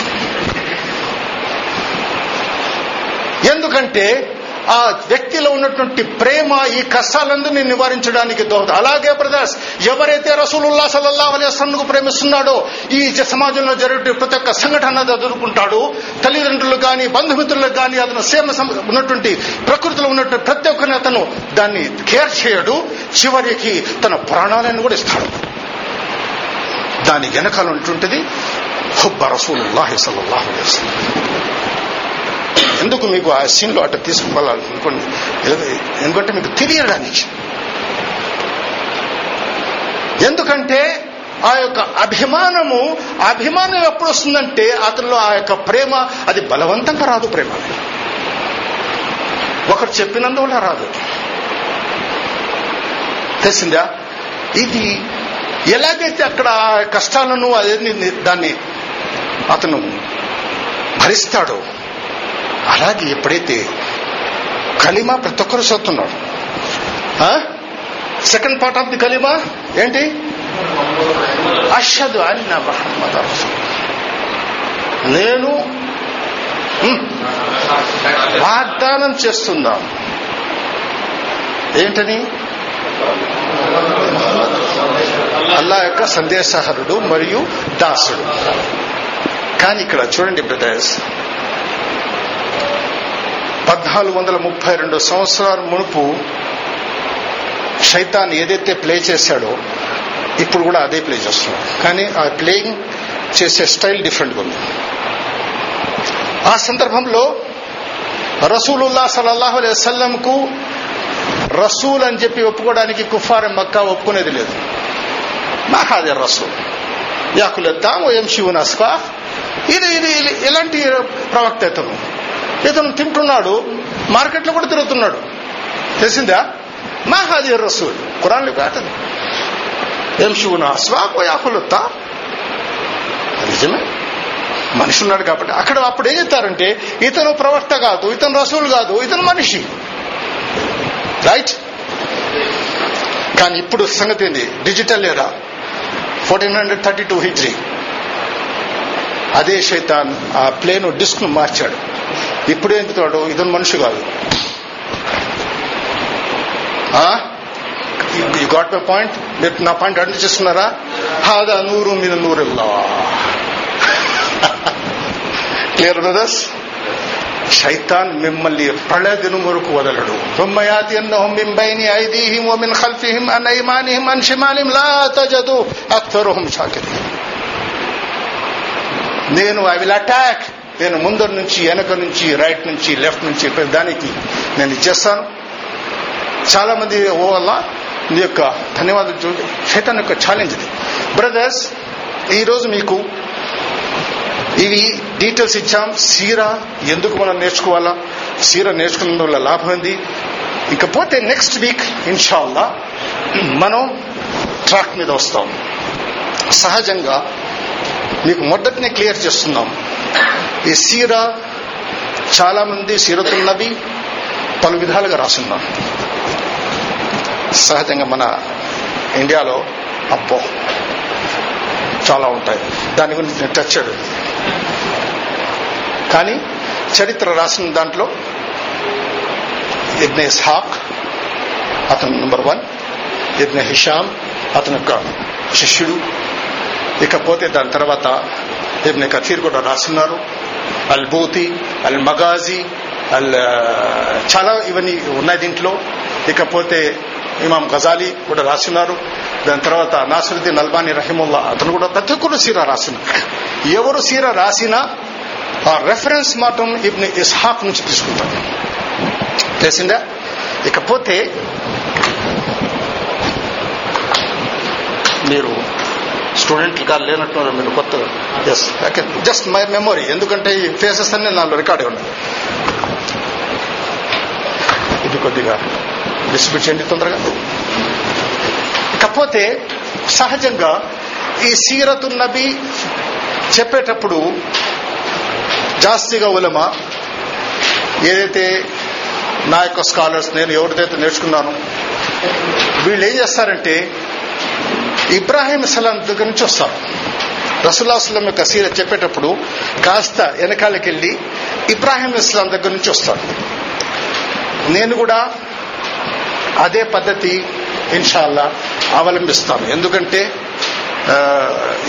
ఎందుకంటే ఆ వ్యక్తిలో ఉన్నటువంటి ప్రేమ ఈ కష్టాలందరినీ నివారించడానికి దోహద. అలాగే బ్రదర్స్ ఎవరైతే రసూలుల్లా సల్లల్లా అలైస్లంకు ప్రేమిస్తున్నాడో ఈ సమాజంలో జరిగే ప్రతి ఒక్క సంఘటన ఎదుర్కొంటాడు. తల్లిదండ్రులు కానీ బంధుమిత్రులకు కానీ అతను సేమ ఉన్నటువంటి ప్రకృతిలో ఉన్నటువంటి ప్రతి ఒక్కరిని అతను దాన్ని కేర్ చేయడు. చివరికి తన ప్రాణాలను కూడా ఇస్తాడు. దాని వెనకాల ఉంటుంటుంది హుబ్బ రసూలుల్లాహి సల్లల్లాహు అలైహి ఎందుకు మీకు ఆ సీన్లో అట్ట తీసుకోవాలనుకోండి ఎందుకంటే మీకు తెలియడానికి ఎందుకంటే ఆ యొక్క అభిమానము అభిమానం ఎప్పుడు వస్తుందంటే అతనిలో ఆ యొక్క ప్రేమ అది బలవంతంగా రాదు ప్రేమ. ఒకరు చెప్పినందువల్ల రాదు. తెలిసిందా? ఇది ఎలాగైతే అక్కడ కష్టాలను అదే దాన్ని అతను భరిస్తాడో అలాగే ఎప్పుడైతే కలిమా ప్రతి ఒక్కరు చదువుతున్నాడు సెకండ్ పార్ట్ ఆఫ్ ది కలిమా ఏంటి? అషదు అన్న మహమ్మద్ నేను వాగ్దానం చేస్తున్నాను. ఏంటని? అల్లా యొక్క సందేశహరుడు మరియు దాసుడు. కానీ ఇక్కడ చూడండి బ్రదర్స్ పద్నాలుగు వందల ముప్పై రెండు సంవత్సరాల మునుపు శైతాన్ ఏదైతే ప్లే చేశాడో ఇప్పుడు కూడా అదే ప్లే చేస్తున్నాడు. కానీ ఆ ప్లేయింగ్ చేసే స్టైల్ డిఫరెంట్గా ఉంది. ఆ సందర్భంలో రసూలుల్లా సలల్లాహు అలైహి వసల్లంకు రసూల్ అని చెప్పి ఒప్పుకోవడానికి కుఫార్ మక్కా ఒప్పుకునేది లేదు. మాకాదే రసూల్. యాకులెత్తాము ఏం శివునస్కా ఇది ఇది ఇది ఎలాంటి ప్రవక్త ఇతను. ఇతను తింటున్నాడు మార్కెట్లో కూడా తిరుగుతున్నాడు. తెలిసిందా? మా హాది రసూల్. కురాన్లు కాటది ఏం శివున? స్వాకు యాకులెత్తా నిజమే. మనిషి ఉన్నాడు కాబట్టి. అక్కడ అప్పుడు ఏం చెప్తారంటే ఇతను ప్రవక్త కాదు ఇతను రసూలు కాదు ఇతను మనిషి. రైట్ కానీ ఇప్పుడు సంగతి ఏంది? Digital era fourteen hundred thirty two Hijri అదే శైతాన్ ఆ ప్లేన్ డిస్క్ను మార్చాడు. ఇప్పుడు ఏం ఇతను మనిషి కాదు. యు గాట్ మై పాయింట్ మీరు నా పాయింట్ అర్థం చేస్తున్నారా హాదా నూరు మీద నూరు క్లియర్ బ్రదర్స్ శైతాన్ మిమ్మల్ని ప్రళయ వరకు వదలడు. థుమ్మయాతి అన్నహుం మిం బైని ఐదీహిం వ మిన్ ఖల్ఫిహిం అన్ ఐమానిహిం అన్ షిమాలిహిం లా తజదు అక్తరుహుం షాకిరీన్. నేను ఐ విల్ అటాక్. నేను ముందర నుంచి వెనక నుంచి రైట్ నుంచి లెఫ్ట్ నుంచి దానికి నేను ఇచ్చేస్తాను చాలా మంది ఓ వల్ల నీ యొక్క ధన్యవాదాలు శైతాన్ యొక్క ఛాలెంజ్ ఇది. బ్రదర్స్ ఈరోజు మీకు ఇవి డీటెయిల్స్ ఇచ్చాం. సీర ఎందుకు మనం నేర్చుకోవాలా? సీర నేర్చుకున్న వల్ల లాభం ఉంది ఇకపోతే నెక్స్ట్ వీక్ ఇన్షాల్లా మనం ట్రాక్ మీద వస్తాం. సహజంగా మీకు మొదటినే క్లియర్ చేస్తున్నాం. ఈ సీర చాలా మంది సీరతున్నవి పలు విధాలుగా రాసున్నాం సహజంగా మన ఇండియాలో అబ్బో చాలా ఉంటాయి. దాని గురించి నేను టచ్ చేయడు కానీ చరిత్ర రాసిన దాంట్లో ఇబ్నే ఇస్హాక్ అతను నెంబర్ వన్ ఇబ్నే హిషామ్ అతని యొక్క శిష్యుడు. ఇకపోతే దాని తర్వాత ఇబ్నే కథీర్ కూడా రాసున్నారు. అల్ బూతి అల్ మగాజీ అల్ చాలా ఇవన్నీ ఉన్నాయి దీంట్లో. ఇకపోతే ఇమాం గజాలీ కూడా రాసినారు. దాని తర్వాత నాసరుద్దీన్ అల్బానీ రహిముల్లా అతను కూడా ప్రతి ఒక్కరు సీరా రాసినారు. ఎవరు సీరా రాసినా ఆ రెఫరెన్స్ మాత్రం ఇబ్ని ఇస్హాక్ నుంచి తీసుకుంటారు. తెలిసిందా? ఇకపోతే మీరు స్టూడెంట్లు కాదు లేనట్టు మీరు కొత్త ఎస్ జస్ట్ మై మెమొరీ ఎందుకంటే ఈ ఫేసెస్ అన్ని నాలో రికార్డ్ ఉన్నాయి. ఇది కొద్దిగా డిస్ట్రిబ్యూట్ చేయండి తొందరగా. కాకపోతే సహజంగా ఈ సీరతు నబి చెప్పేటప్పుడు జాస్తిగా ఉలమా ఏదైతే నా యొక్క స్కాలర్స్ నేను ఎవరిదైతే నేర్చుకున్నాను వీళ్ళు ఏం చేస్తారంటే ఇబ్రాహీం సలాం దగ్గర నుంచి వస్తాం. రసూల్లాస్లం యొక్క సీర చెప్పేటప్పుడు కాస్త వెనకాలకి వెళ్ళి ఇబ్రాహీం ఇస్లాం దగ్గర నుంచి వస్తాను నేను కూడా అదే పద్ధతి ఇన్షాల్లా అవలంబిస్తాను. ఎందుకంటే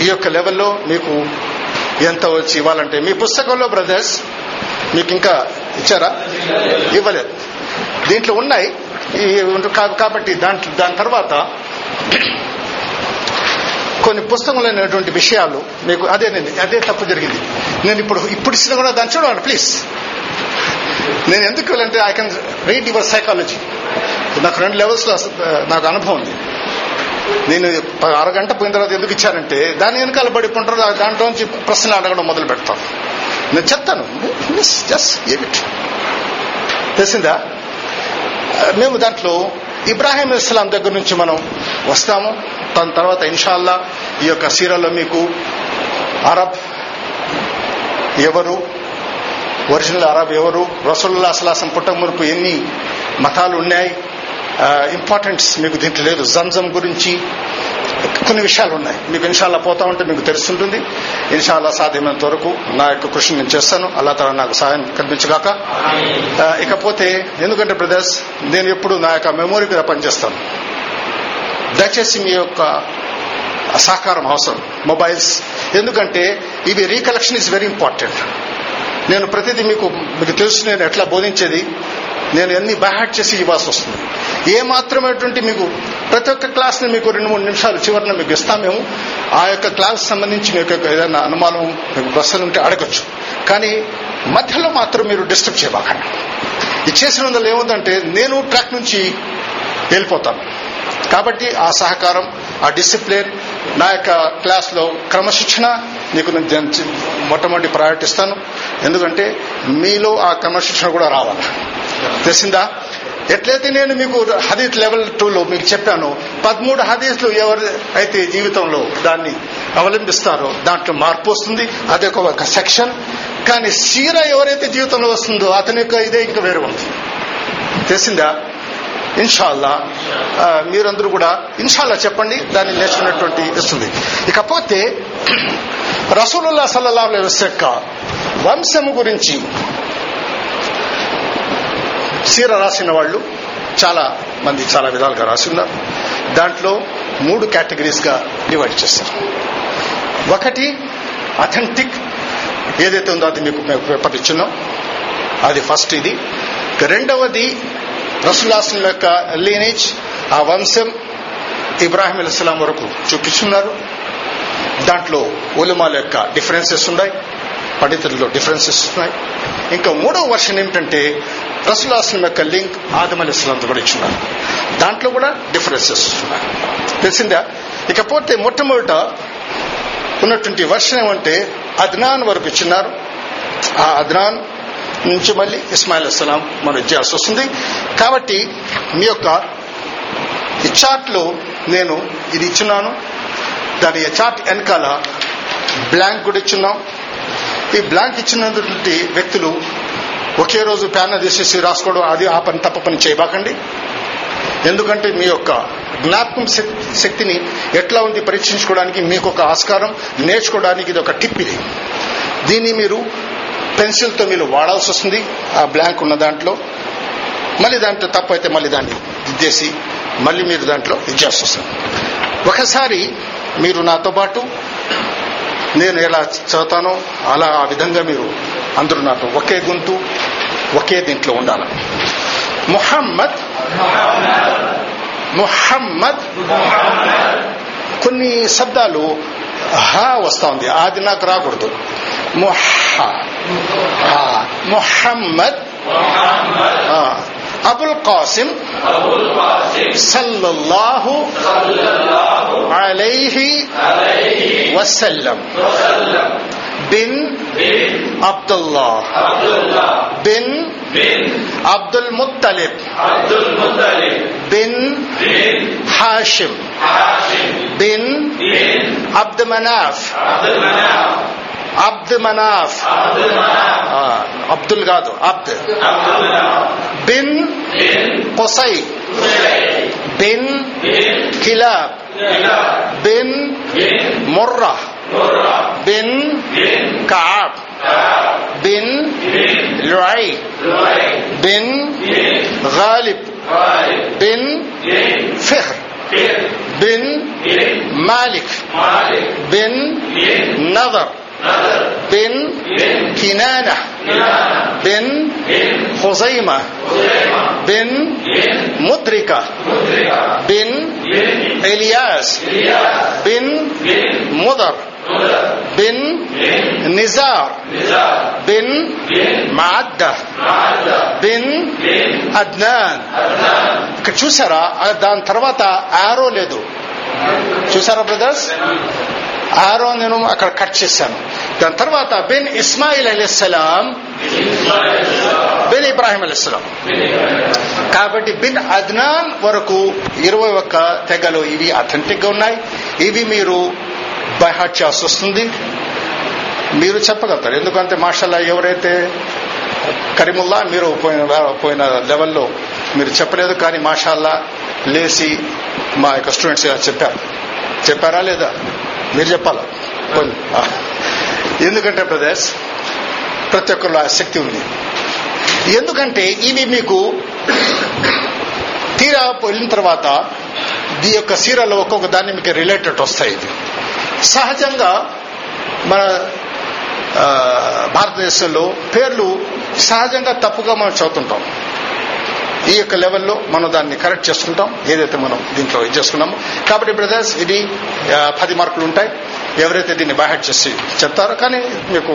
ఈ యొక్క లెవెల్లో మీకు ఎంత వచ్చి ఇవ్వాలంటే మీ పుస్తకంలో బ్రదర్స్ మీకు ఇంకా ఇచ్చారా? ఇవ్వలేదు. దీంట్లో ఉన్నాయి. కాబట్టి దాంట్లో దాని తర్వాత కొన్ని పుస్తకంలోనేటువంటి విషయాలు మీకు అదే అదే తప్పు జరిగింది. నేను ఇప్పుడు ఇప్పుడు ఇచ్చిన కూడా దాన్ని చూడండి ప్లీజ్ నేను ఎందుకు వెళ్ళంటే I can read your psychology నాకు రెండు లెవెల్స్లో నాకు అనుభవం ఉంది. నేను అరగంట పోయిన తర్వాత ఎందుకు ఇచ్చారంటే దాని వెనకాల పడిపోంటారు దాంట్లో నుంచి ప్రశ్న అడగడం మొదలు పెడతాను నేను చెప్తాను. జస్ట్ ఏమిటి తెలిసిందా? మేము దాంట్లో ఇబ్రాహీం ఇస్లాం దగ్గర నుంచి మనం వస్తాము. దాని తర్వాత ఇన్షాల్లా ఈ యొక్క సీరాలో మీకు అరబ్ ఎవరు ఒరిజినల్ అరబ్ ఎవరు రసూల్లా అసలాసం పుట్ట మురుపు ఎన్ని మతాలు ఉన్నాయి ఇంపార్టెంట్స్ మీకు దీంట్లో లేదు. జంజం గురించి కొన్ని విషయాలు ఉన్నాయి. మీకు ఇన్షాల్లా పోతా ఉంటే మీకు తెలుస్తుంటుంది. ఇన్షాల్లా సాధ్యమైనంత వరకు నా యొక్క కృషి నేను చేస్తాను. అల్లా తల నాకు సహాయం కల్పించగాక. ఆ, ఇకపోతే ఎందుకంటే బ్రదర్స్ నేను ఎప్పుడు నా యొక్క మెమొరీ మీద పనిచేస్తాను. దయచేసి మీ యొక్క సహకారం అవసరం. మొబైల్స్. ఎందుకంటే ఇవి రీకలెక్షన్ ఇస్ వెరీ ఇంపార్టెంట్. నేను ప్రతిదీ మీకు మీకు తెలుసు నేను ఎట్లా బోధించేది. నేను అన్ని బ్యాహాట్ చేసి ఇవ్వాల్సి వస్తుంది? ఏ మాత్రమైనటువంటి మీకు ప్రతి ఒక్క క్లాస్ని మీకు రెండు మూడు నిమిషాలు చివరిన మీకు ఇస్తాం మేము. ఆ యొక్క క్లాస్ సంబంధించి మీకు యొక్క ఏదైనా అనుమానం మీకు ప్రశ్నలు ఉంటే అడగచ్చు. కానీ మధ్యలో మాత్రం మీరు డిస్టర్బ్ చేయబాకండి. ఇది చేసిన వందలు ఏముందంటే నేను ట్రాక్ నుంచి వెళ్ళిపోతాను. కాబట్టి ఆ సహకారం ఆ డిసిప్లిన్ నా యొక్క క్లాస్లో క్రమశిక్షణ నీకు నేను మొట్టమొదటి ప్రయారిటీ ఇస్తాను. ఎందుకంటే మీలో ఆ క్రమశిక్షణ కూడా రావాలి. తెలిసిందా? ఎట్లయితే నేను మీకు హదీత్ లెవెల్ టూలో మీకు చెప్పాను పదమూడు హదీస్లు ఎవరు అయితే జీవితంలో దాన్ని అవలంబిస్తారో దాంట్లో మార్పు వస్తుంది. అదే ఒక సెక్షన్ కానీ సీర ఎవరైతే జీవితంలో వస్తుందో అతని యొక్క ఇదే ఇంకా వేరు ఉంది. తెలిసిందా? ఇన్షాల్లా మీరందరూ కూడా ఇన్షాల్లా చెప్పండి దాన్ని నేర్చుకున్నటువంటి ఇస్తుంది ఇకపోతే రసూలుల్లా సల్లల్లాహు అలైహి వసల్లం యొక్క వంశము గురించి సీర రాసిన వాళ్ళు చాలా మంది చాలా విధాలుగా రాసిన్నారు దాంట్లో మూడు కేటగిరీస్గా డివైడ్ చేస్తారు. ఒకటి అథెంటిక్ ఏదైతే ఉందో అది మీకు మేము అది ఫస్ట్ ఇది. రెండవది రసుల్లాసం యొక్క లీనేజ్ ఆ వంశం ఇబ్రాహిం అలీస్లాం వరకు చూపించున్నారు దాంట్లో ఉలమాల యొక్క డిఫరెన్సెస్ ఉన్నాయి పండితుల్లో డిఫరెన్సెస్ ఉన్నాయి. ఇంకా మూడవ వర్షన్ ఏమిటంటే రసుల్లాస్లం యొక్క లింక్ ఆదం అలీ ఇస్లాంతో కూడా ఇచ్చున్నారు. దాంట్లో కూడా డిఫరెన్సెస్ ఉన్నాయి. తెలిసిందా? ఇకపోతే మొట్టమొదట ఉన్నటువంటి వర్షన్ ఏమంటే అద్నాన్ వరకు ఇచ్చినారు. ఆ అద్నాన్ నుంచి మళ్ళీ ఇస్మాయిల్ అస్సలాం మనం ఇచ్చేయాల్సి వస్తుంది. కాబట్టి మీ యొక్క ఈ చార్ట్లో నేను ఇది ఇచ్చున్నాను. దాని చార్ట్ వెనకాల బ్లాంక్ కూడా ఇచ్చున్నాం. ఈ బ్లాంక్ ఇచ్చినటువంటి వ్యక్తులు ఒకే రోజు ప్యాన్ తీసేసి రాసుకోవడం అది ఆ పని తప్ప పని చేయబాకండి. ఎందుకంటే మీ యొక్క జ్ఞాపకం శక్తిని ఎట్లా ఉంది పరీక్షించుకోవడానికి మీకు ఒక ఆస్కారం నేర్చుకోవడానికి ఇది ఒక టిప్ ఇది. దీన్ని మీరు పెన్సిల్తో మీరు వాడాల్సి వస్తుంది. ఆ బ్లాంక్ ఉన్న దాంట్లో. మళ్ళీ దాంట్లో తప్పు అయితే మళ్ళీ దాన్ని దిద్దేసి మళ్ళీ మీరు దాంట్లో ఇచ్చేసి వస్తుంది. ఒకసారి మీరు నాతో పాటు నేను ఎలా చదువుతానో అలా ఆ విధంగా మీరు అందరూ నాతో ఒకే గొంతు ఒకే దీంట్లో ఉండాలి. ముహమ్మద్ ముహమ్మద్. కొన్ని శబ్దాలు హా వస్తా ఉంది అది నాకు రాకూడదు ముహ హా. ముహమ్మద్ ఆ. అబుల్ కాసిం సల్లల్లాహు అలైహి వసల్లం బిన్ అబ్దుల్లా బిన్ అబ్దుల్ ముత్తలిబ్ బిన్ హాషిం బిన్ అబ్ద్ మనాఫ్ అబ్ద్ మనాఫ్ ఆ, అబ్దుల్ కాదు అబ్ద్ బిన్ కొసై బిన్ కిలాబ్ బిన్ ముర్రా బిన్ కాబ్ بن لعي بن غالب بن فخر بن مالك بن نظر بن كنانة بن خزيمة بن مدركة بن إلياس بن مضر بن نزار بن معدة بن అద్నాన్ ఇక్కడ చూసారా ఆ దాని తర్వాత ఆరో లేదు చూసారా బ్రదర్స్ ఆరో నేను అక్కడ కట్ చేశాను దాని తర్వాత బిన్ ఇస్మాయిల్ అలీస్లాం బిన్ బిన్ ఇబ్రాహిం అలీస్లాం కాబట్టి బిన్ అద్నాన్ వరకు ఇరవై ఒక్క తెగలు ఇవి అథెంటిక్ గా ఉన్నాయి ఇవి మీరు బైహాట్ చేయాల్సి వస్తుంది. మీరు చెప్పగలుగుతారు. ఎందుకంటే మాషల్లా ఎవరైతే కరీముల్లా మీరు పోయిన పోయిన లెవెల్లో మీరు చెప్పలేదు కానీ మాషాల్లా లేచి మా యొక్క స్టూడెంట్స్ ఇలా చెప్పారు. చెప్పారా లేదా? మీరు చెప్పాలా? ఎందుకంటే బ్రదర్స్ ప్రతి ఒక్కరిలో ఆసక్తి శక్తి ఉంది. ఎందుకంటే ఇవి మీకు తీరా వెళ్ళిన తర్వాత ఈ యొక్క సీరలో ఒక్కొక్క దాన్ని మీకు రిలేటెడ్ వస్తాయి. ఇది సహజంగా మన భారతదేశంలో పేర్లు సహజంగా తప్పుగా మనం చదువుతుంటాం. ఈ యొక్క లెవెల్లో మనం దాన్ని కరెక్ట్ చేసుకుంటాం. ఏదైతే మనం దీంట్లో ఇది చేసుకున్నామో. కాబట్టి బ్రదర్స్ ఇది పది మార్కులు ఉంటాయి. ఎవరైతే దీన్ని బైహెడ్ చేసి చెప్తారో కానీ మీకు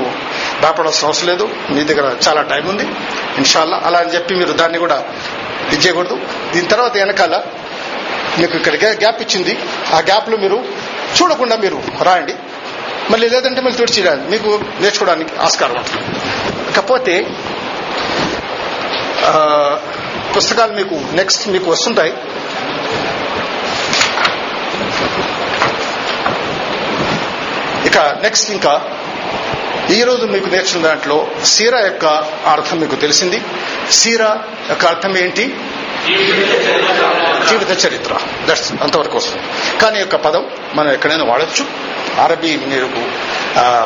భయపడాల్సిన అవసరం లేదు. మీ దగ్గర చాలా టైం ఉంది. ఇన్షాల్లా అలా అని చెప్పి మీరు దాన్ని కూడా ఇది చేయకూడదు. దీని తర్వాత వెనకాల మీకు ఇక్కడ గ్యాప్ ఇచ్చింది. ఆ గ్యాప్లో మీరు చూడకుండా మీరు రాయండి. మళ్ళీ లేదంటే మళ్ళీ తుడిచి రాయండి. మీకు నేర్చుకోవడానికి ఆస్కారం ఉంటుంది. పుస్తకాలు మీకు నెక్స్ట్ మీకు వస్తుంటాయి. ఇక నెక్స్ట్ ఇంకా ఈ రోజు మీకు నేర్చుకున్న దాంట్లో సీరా యొక్క అర్థం మీకు తెలిసింది. సీరా యొక్క అర్థం ఏంటి? జీవిత చరిత్ర. దట్స్ అంతవరకు వస్తుంది కానీ యొక్క పదం మనం ఎక్కడైనా వాడచ్చు. అరబీ మీరు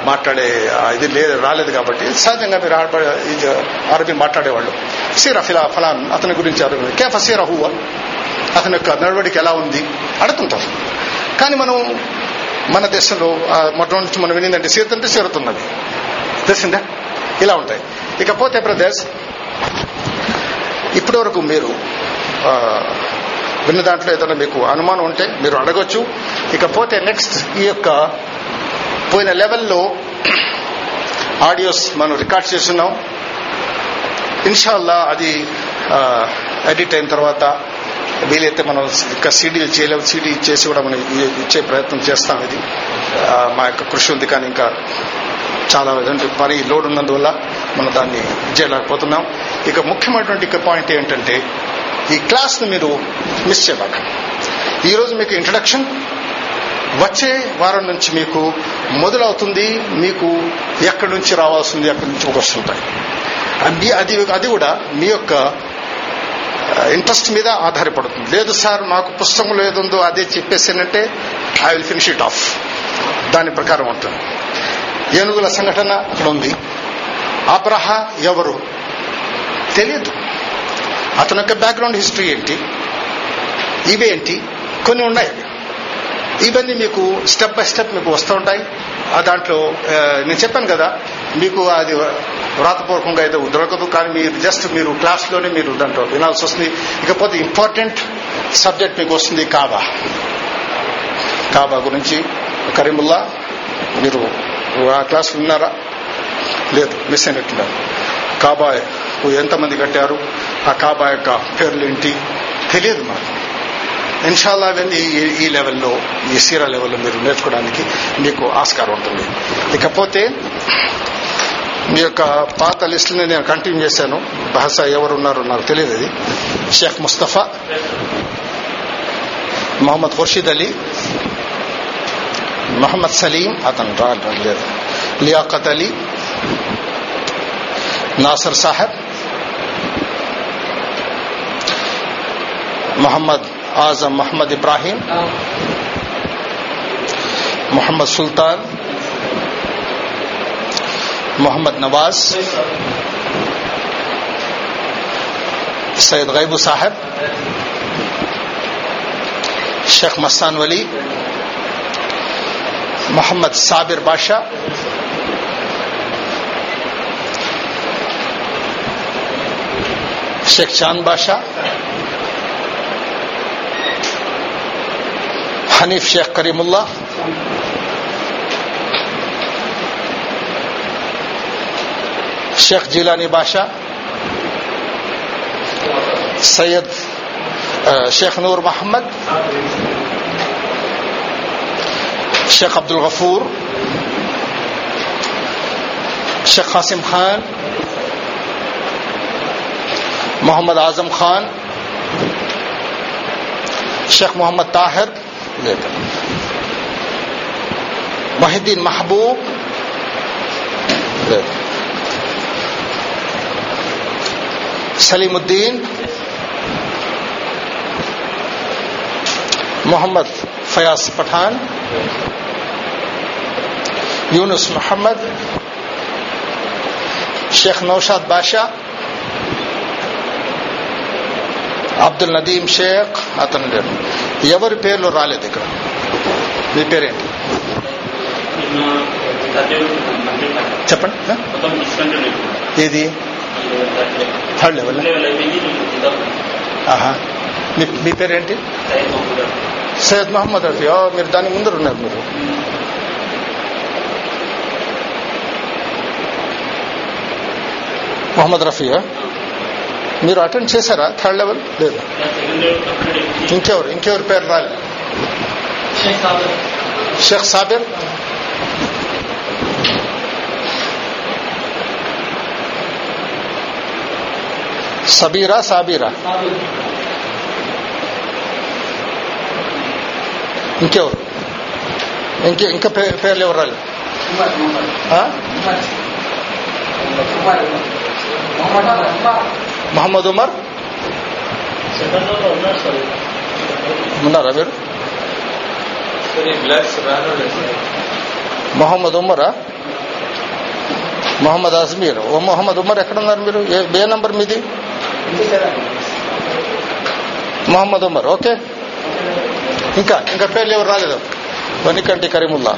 మాట్లాడే ఇది లేదు రాలేదు కాబట్టి సహజంగా మీరు ఇది అరబీ మాట్లాడేవాళ్ళు. సీరా ఫిలా ఫలాన్ అతని గురించి అడుగు కేఫ సీరా అతని యొక్క నడవడికి ఎలా ఉంది? అడుగుతుంటారు. కానీ మనం మన దేశంలో ఆ, మొట్టమొదటి నుంచి మనం వినిందంటే సీరత్ అంటే సీరతున్నది. తెలిసిందా? ఇలా ఉంటాయి. ఇకపోతే బ్రదర్స్ ఇప్పటి వరకు మీరు విన్న దాంట్లో ఏదైనా మీకు అనుమానం ఉంటే మీరు అడగొచ్చు. ఇకపోతే నెక్స్ట్ ఈ యొక్క పోయిన లెవెల్లో ఆడియోస్ మనం రికార్డ్ చేస్తున్నాం. ఇన్షాల్లా అది ఎడిట్ అయిన తర్వాత వీలైతే మనం ఇంకా సీడీలు చేయలేము. సీడీ చేసి కూడా మనం ఇచ్చే ప్రయత్నం చేస్తాం ఇది. మా యొక్క కృషి ఉంది కానీ ఇంకా చాలా అంటే పని లోడ్ ఉన్నందువల్ల మనం దాన్ని చేయలేకపోతున్నాం ఇక ముఖ్యమైనటువంటి ఇక పాయింట్ ఏంటంటే ఈ క్లాస్ను మీరు మిస్ చేయబాక ఈ రోజు మీకు ఇంట్రడక్షన్ వచ్చే వారం నుంచి మీకు మొదలవుతుంది. మీకు ఎక్కడి నుంచి రావాల్సింది ఎక్కడి నుంచి వస్తుంటాయి అది అది అది కూడా మీ యొక్క ఇంట్రెస్ట్ మీద ఆధారపడుతుంది. లేదు సార్ మాకు పుస్తకంలో ఏదుందో అదే చెప్పేసానంటే I will finish it off దాని ప్రకారం ఉంటుంది. ఏనుగుల సంఘటన అక్కడ ఉంది. అబ్రహ ఎవరు? తెలియదు. అతని యొక్క బ్యాక్గ్రౌండ్ హిస్టరీ ఏంటి? ఇవేంటి కొన్ని ఉన్నాయి. ఇవన్నీ మీకు స్టెప్ బై స్టెప్ మీకు వస్తూ ఉంటాయి. ఆ దాంట్లో నేను చెప్పాను కదా మీకు అది వ్రాతపూర్వకంగా అయితే దొరకదు కానీ మీరు జస్ట్ మీరు క్లాస్లోనే మీరు దాంట్లో వినాల్సి వస్తుంది ఇకపోతే ఇంపార్టెంట్ సబ్జెక్ట్ మీకు వస్తుంది కాబా కాబా గురించి. కరీముల్లా మీరు ఆ క్లాస్ విన్నారా? లేదు మిస్ అయినట్టున్నారు. కాబా ఎంతమంది కట్టారు? ఆ కాబా యొక్క పేర్లు ఏంటి? తెలియదు మాకు. ఇన్షాల్లా వెళ్ళి ఈ- లెవెల్లో ఈ సీరా లెవెల్లో మీరు నేర్చుకోవడానికి మీకు ఆస్కారం ఉంటుంది. ఇకపోతే మీ యొక్క పాత లిస్టుని నేను కంటిన్యూ చేశాను. బహసా ఎవరు ఉన్నారో నాకు తెలియదు అది షేక్ ముస్తఫా మొహమ్మద్ ఖుర్షీద్ అలీ మొహమ్మద్ సలీం అతను రాలేదు. లియాఖత్ అలీ నాసర్ సాహెబ్ محمد اعظم محمد ابراہیم، محمد سلطان، محمد نواز، سید غیبو صاحب، شیخ مستان ولی، محمد صابر بادشاہ شیخ چاند بادشاہ حنیف شیخ کریم اللہ۔ شیخ جیلانی بادشاہ۔ سید شیخ نور محمد۔ شیخ عبد الغفور شیخ قاسم خان۔ محمد اعظم خان۔ شیخ محمد طاہر۔ మొహమ్మద్ తాహిర్ లేదు మొహిద్దీన్ మహబూబ్ లేదు సలీముద్దీన్ మొహమ్మద్ ఫయాజ్ పఠాన్ యూనుస్ మహమ్మద్ షేక్ నౌషాద్ బాషా అబ్దుల్ నదీం షేక్ అతను లేడు ఎవరి పేర్లు రాలేదు ఇక్కడ? మీ పేరేంటి? చెప్పండి. ఏది? Third level. ఆహా. మీ పేరేంటి? సయ్యద్ మహమ్మద్ రఫీ మీరు దాని ముందర ఉన్నారు మీరు. మొహమ్మద్ రఫీయా మీరు అటెండ్ చేశారా థర్డ్ లెవెల్? లేదు. ఇంకెవరు? ఇంకెవరు పేరు రాలి. షేక్ సాబిర్. సబీరా సాబీరా? ఇంకెవరు? ఇంకే ఇంకా పే- పేర్లు ఎవరు రాలి? మొహమ్మద్ మహమ్మద్ ఉమర్? ఉన్నారా మీరు? మొహమ్మద్ ఉమరా? మొహమ్మద్ అజ్మీర్. ఓ మొహమ్మద్ ఉమర్ ఎక్కడ ఉన్నారు మీరు ఏ నంబర్ మీది? మొహమ్మద్ ఉమర్ ఓకే. ఇంకా ఇంకా పేర్లు ఎవరు రాలేదు? వనికంటి కరీముల్లా.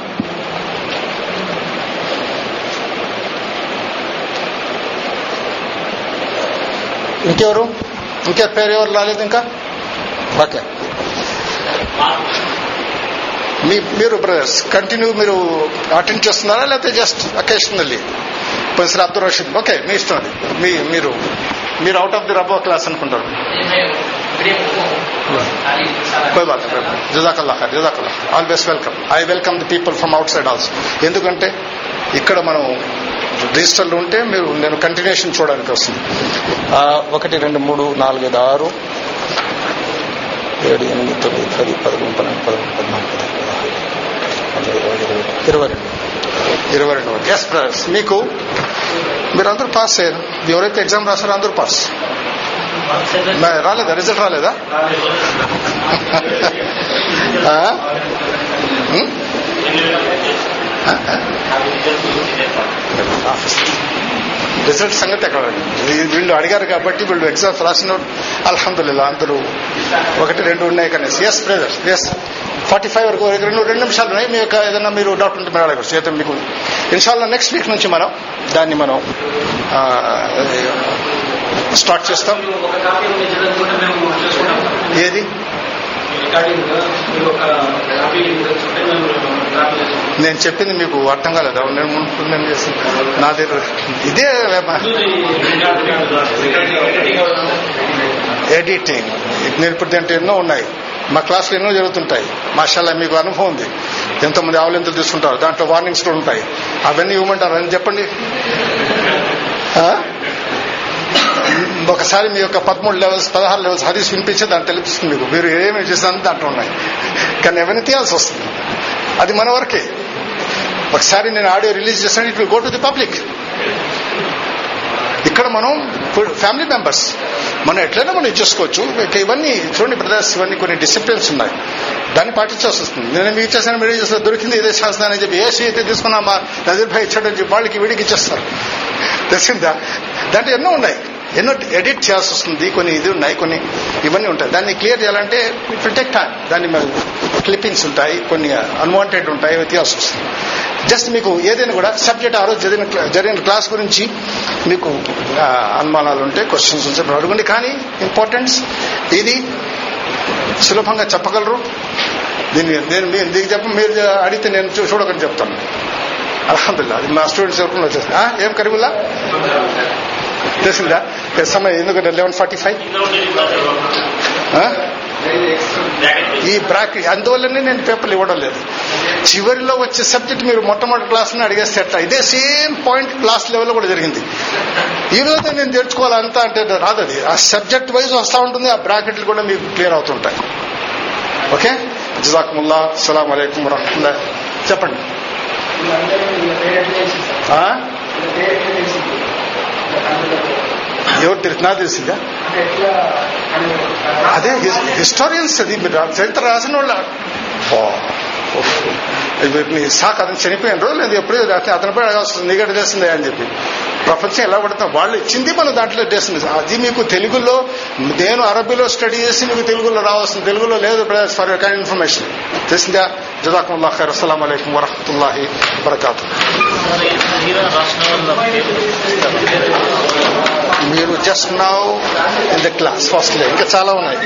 ఇంకెవరు? ఇంకా పేరు ఎవరు రాలేదు ఇంకా? ఓకే. మీ మీరు బ్రదర్స్ కంటిన్యూ మీరు అటెండ్ చేస్తున్నారా లేకపోతే just occasionally professor Abdul Rashid okay మీ ఇష్టం అది. మీ మీరు మీరు అవుట్ ఆఫ్ ది రబో క్లాస్ అనుకుంటారు. కోయి బాత్ జుజాకల్లా ఖర్ జుజాకల్లా. Always welcome I welcome the people from outside also ఎందుకంటే ఇక్కడ మనం రిజిస్టర్లు ఉంటే మీరు నేను కంటిన్యూషన్ చూడడానికి వస్తుంది. ఒకటి రెండు మూడు నాలుగు ఐదు ఆరు ఏడు ఎనిమిది తొమ్మిది పది పదకొండు పన్నెండు పదకొండు పద్నాలుగు పదహారు ఇరవై రెండు. ఇరవై రెండు. వరకు ఎస్ బ్రదర్స్ మీకు మీరు అందరూ పాస్ అయ్యారు. ఎవరైతే ఎగ్జామ్ రాస్తారో అందరూ పాస్ రాలేదా? రిజల్ట్ రాలేదా? రిజల్ట్ సంగతి ఎక్కడ? వీళ్ళు అడిగారు కాబట్టి వీళ్ళు ఎగ్జామ్స్ రాసిన అల్హందుల్లా అందరూ ఒకటి రెండు ఉన్నాయి కానీ yes brother yes forty five వరకు రెండు రెండు నిమిషాలు ఉన్నాయి. మీ యొక్క ఏదైనా మీరు డౌట్ ఉంటే మీరు అడగచ్చు. అయితే మీకు ఇన్షాల్లో నెక్స్ట్ వీక్ నుంచి మనం దాన్ని మనం స్టార్ట్ చేస్తాం. ఏది? నేను చెప్పింది మీకు అర్థం కాలేదా. నేను ముందు చేసి చేసింది నా దగ్గర ఇదే ఎడిటింగ్ నేను ఇప్పుడు అంటే ఎన్నో ఉన్నాయి. మా క్లాసులు ఎన్నో జరుగుతుంటాయి. మాషాల్లా మీకు అనుభవం ఉంది. ఎంతమంది ఆవలింతలు తీసుకుంటారు. దాంట్లో వార్నింగ్స్ కూడా ఉంటాయి. అవన్నీ ఇవ్వమంటారు? అని చెప్పండి. ఒకసారి మీ యొక్క పదమూడు లెవెల్స్ పదహారు లెవెల్స్ హరీస్ వినిపించి దాన్ని తెలుస్తుంది మీకు. మీరు ఏమేమి చేసినా దాంట్లో ఉన్నాయి. కానీ ఎవరిని తీయాల్సి వస్తుంది. అది మన వరకే. ఒకసారి నేను ఆడియో రిలీజ్ చేశాను it will go to the public. ఇక్కడ మనం ఫ్యామిలీ మెంబర్స్. మనం ఎట్లయినా మనం ఇచ్చేసుకోవచ్చు. ఇవన్నీ చూడండి బ్రదర్స్ ఇవన్నీ కొన్ని డిసిప్లిన్స్ ఉన్నాయి. దాన్ని పాటించాల్సి వస్తుంది. నేను మీకు ఇచ్చేసాను మీరు చేస్తారు దొరికింది ఇదే శాస్త్రాన్ని చెప్పి ఏ సీ అయితే తీసుకున్నా మా నజీర్ భాయ్ ఇచ్చాడని చెప్పి వాళ్ళకి వీడికి ఇచ్చేస్తారు. తెలిసిందా? దాంట్లో ఎన్నో ఉన్నాయి. ఎన్నో ఎడిట్ చేయాల్సి వస్తుంది కొన్ని ఇది ఉన్నాయి కొన్ని ఇవన్నీ ఉంటాయి. దాన్ని క్లియర్ చేయాలంటే ఇట్ విల్ టేక్ టైం దాన్ని క్లిప్పింగ్స్ ఉంటాయి కొన్ని అన్వాంటెడ్ ఉంటాయి అవి తీయాల్సి వస్తుంది జస్ట్ మీకు ఏదైనా కూడా సబ్జెక్ట్ ఆ రోజు జరిగిన జరిగిన క్లాస్ గురించి మీకు అనుమానాలు ఉంటే క్వశ్చన్స్ ఉంటే అడగండి. కానీ ఇంపార్టెన్స్ ఇది సులభంగా చెప్పగలరు. దీన్ని నేను మీరు దీనికి చెప్ప మీరు అడిగితే నేను చూ- చూడకని చెప్తాను. అలహదుల్లా అది మా స్టూడెంట్స్ వరకు వచ్చేసి ఏం కరీముల్లా తెలిసిందా సమయం ఎందుకంటే లెవెన్ ఫార్టీ ఫైవ్ ఈ బ్రాకెట్ అందువల్లనే నేను పేపర్లు ఇవ్వడం లేదు. చివరిలో వచ్చే సబ్జెక్ట్ మీరు మొట్టమొదటి క్లాస్ అడిగేస్తే ఎట్లా? ఇదే సేమ్ పాయింట్ క్లాస్ లెవెల్లో కూడా జరిగింది. ఈ రోజు నేను తెచ్చుకోవాలంతా అంటే రాదు అది. ఆ సబ్జెక్ట్ వైజ్ వస్తూ ఉంటుంది ఆ బ్రాకెట్లు కూడా మీకు క్లియర్ అవుతుంటాయి. ఓకే? జజాకుముల్లా అస్సలం అయికం వరహముల్లా చెప్పండి వీళ్ళందరూ వీళ్ళ పేరు ఎట్లా తెలిసింది సార్ ఆ? వీళ్ళ పేరు ఎట్లా తెలిసింది వీళ్ళ కంప్యూటర్ ఎవరు తెలిసి నాకు తెలిసిందా? అదే హిస్టారియన్స్ అది చరిత్ర రాసిన వాళ్ళ. సాక్ అతను చనిపోయిన రోజు లేదు ఎప్పుడూ అతను అతనిపై అడగాల్సింది నీగడ చేస్తుంది అని చెప్పి. ప్రపంచం ఎలా పడుతుంది వాళ్ళు ఇచ్చింది మనం దాంట్లో చేస్తుంది అది మీకు తెలుగులో నేను అరబీలో స్టడీ చేసి మీకు తెలుగులో రావాల్సింది. తెలుగులో లేదు ఫర్ యర్ కైండ్ ఇన్ఫర్మేషన్ తెలిసిందా? జజాకుల్లా ఖైర్. అస్సలం అయికం వరహతుల్లాహి వరకాతు మీరు just now in the class first ఇంకా చాలా ఉన్నాయి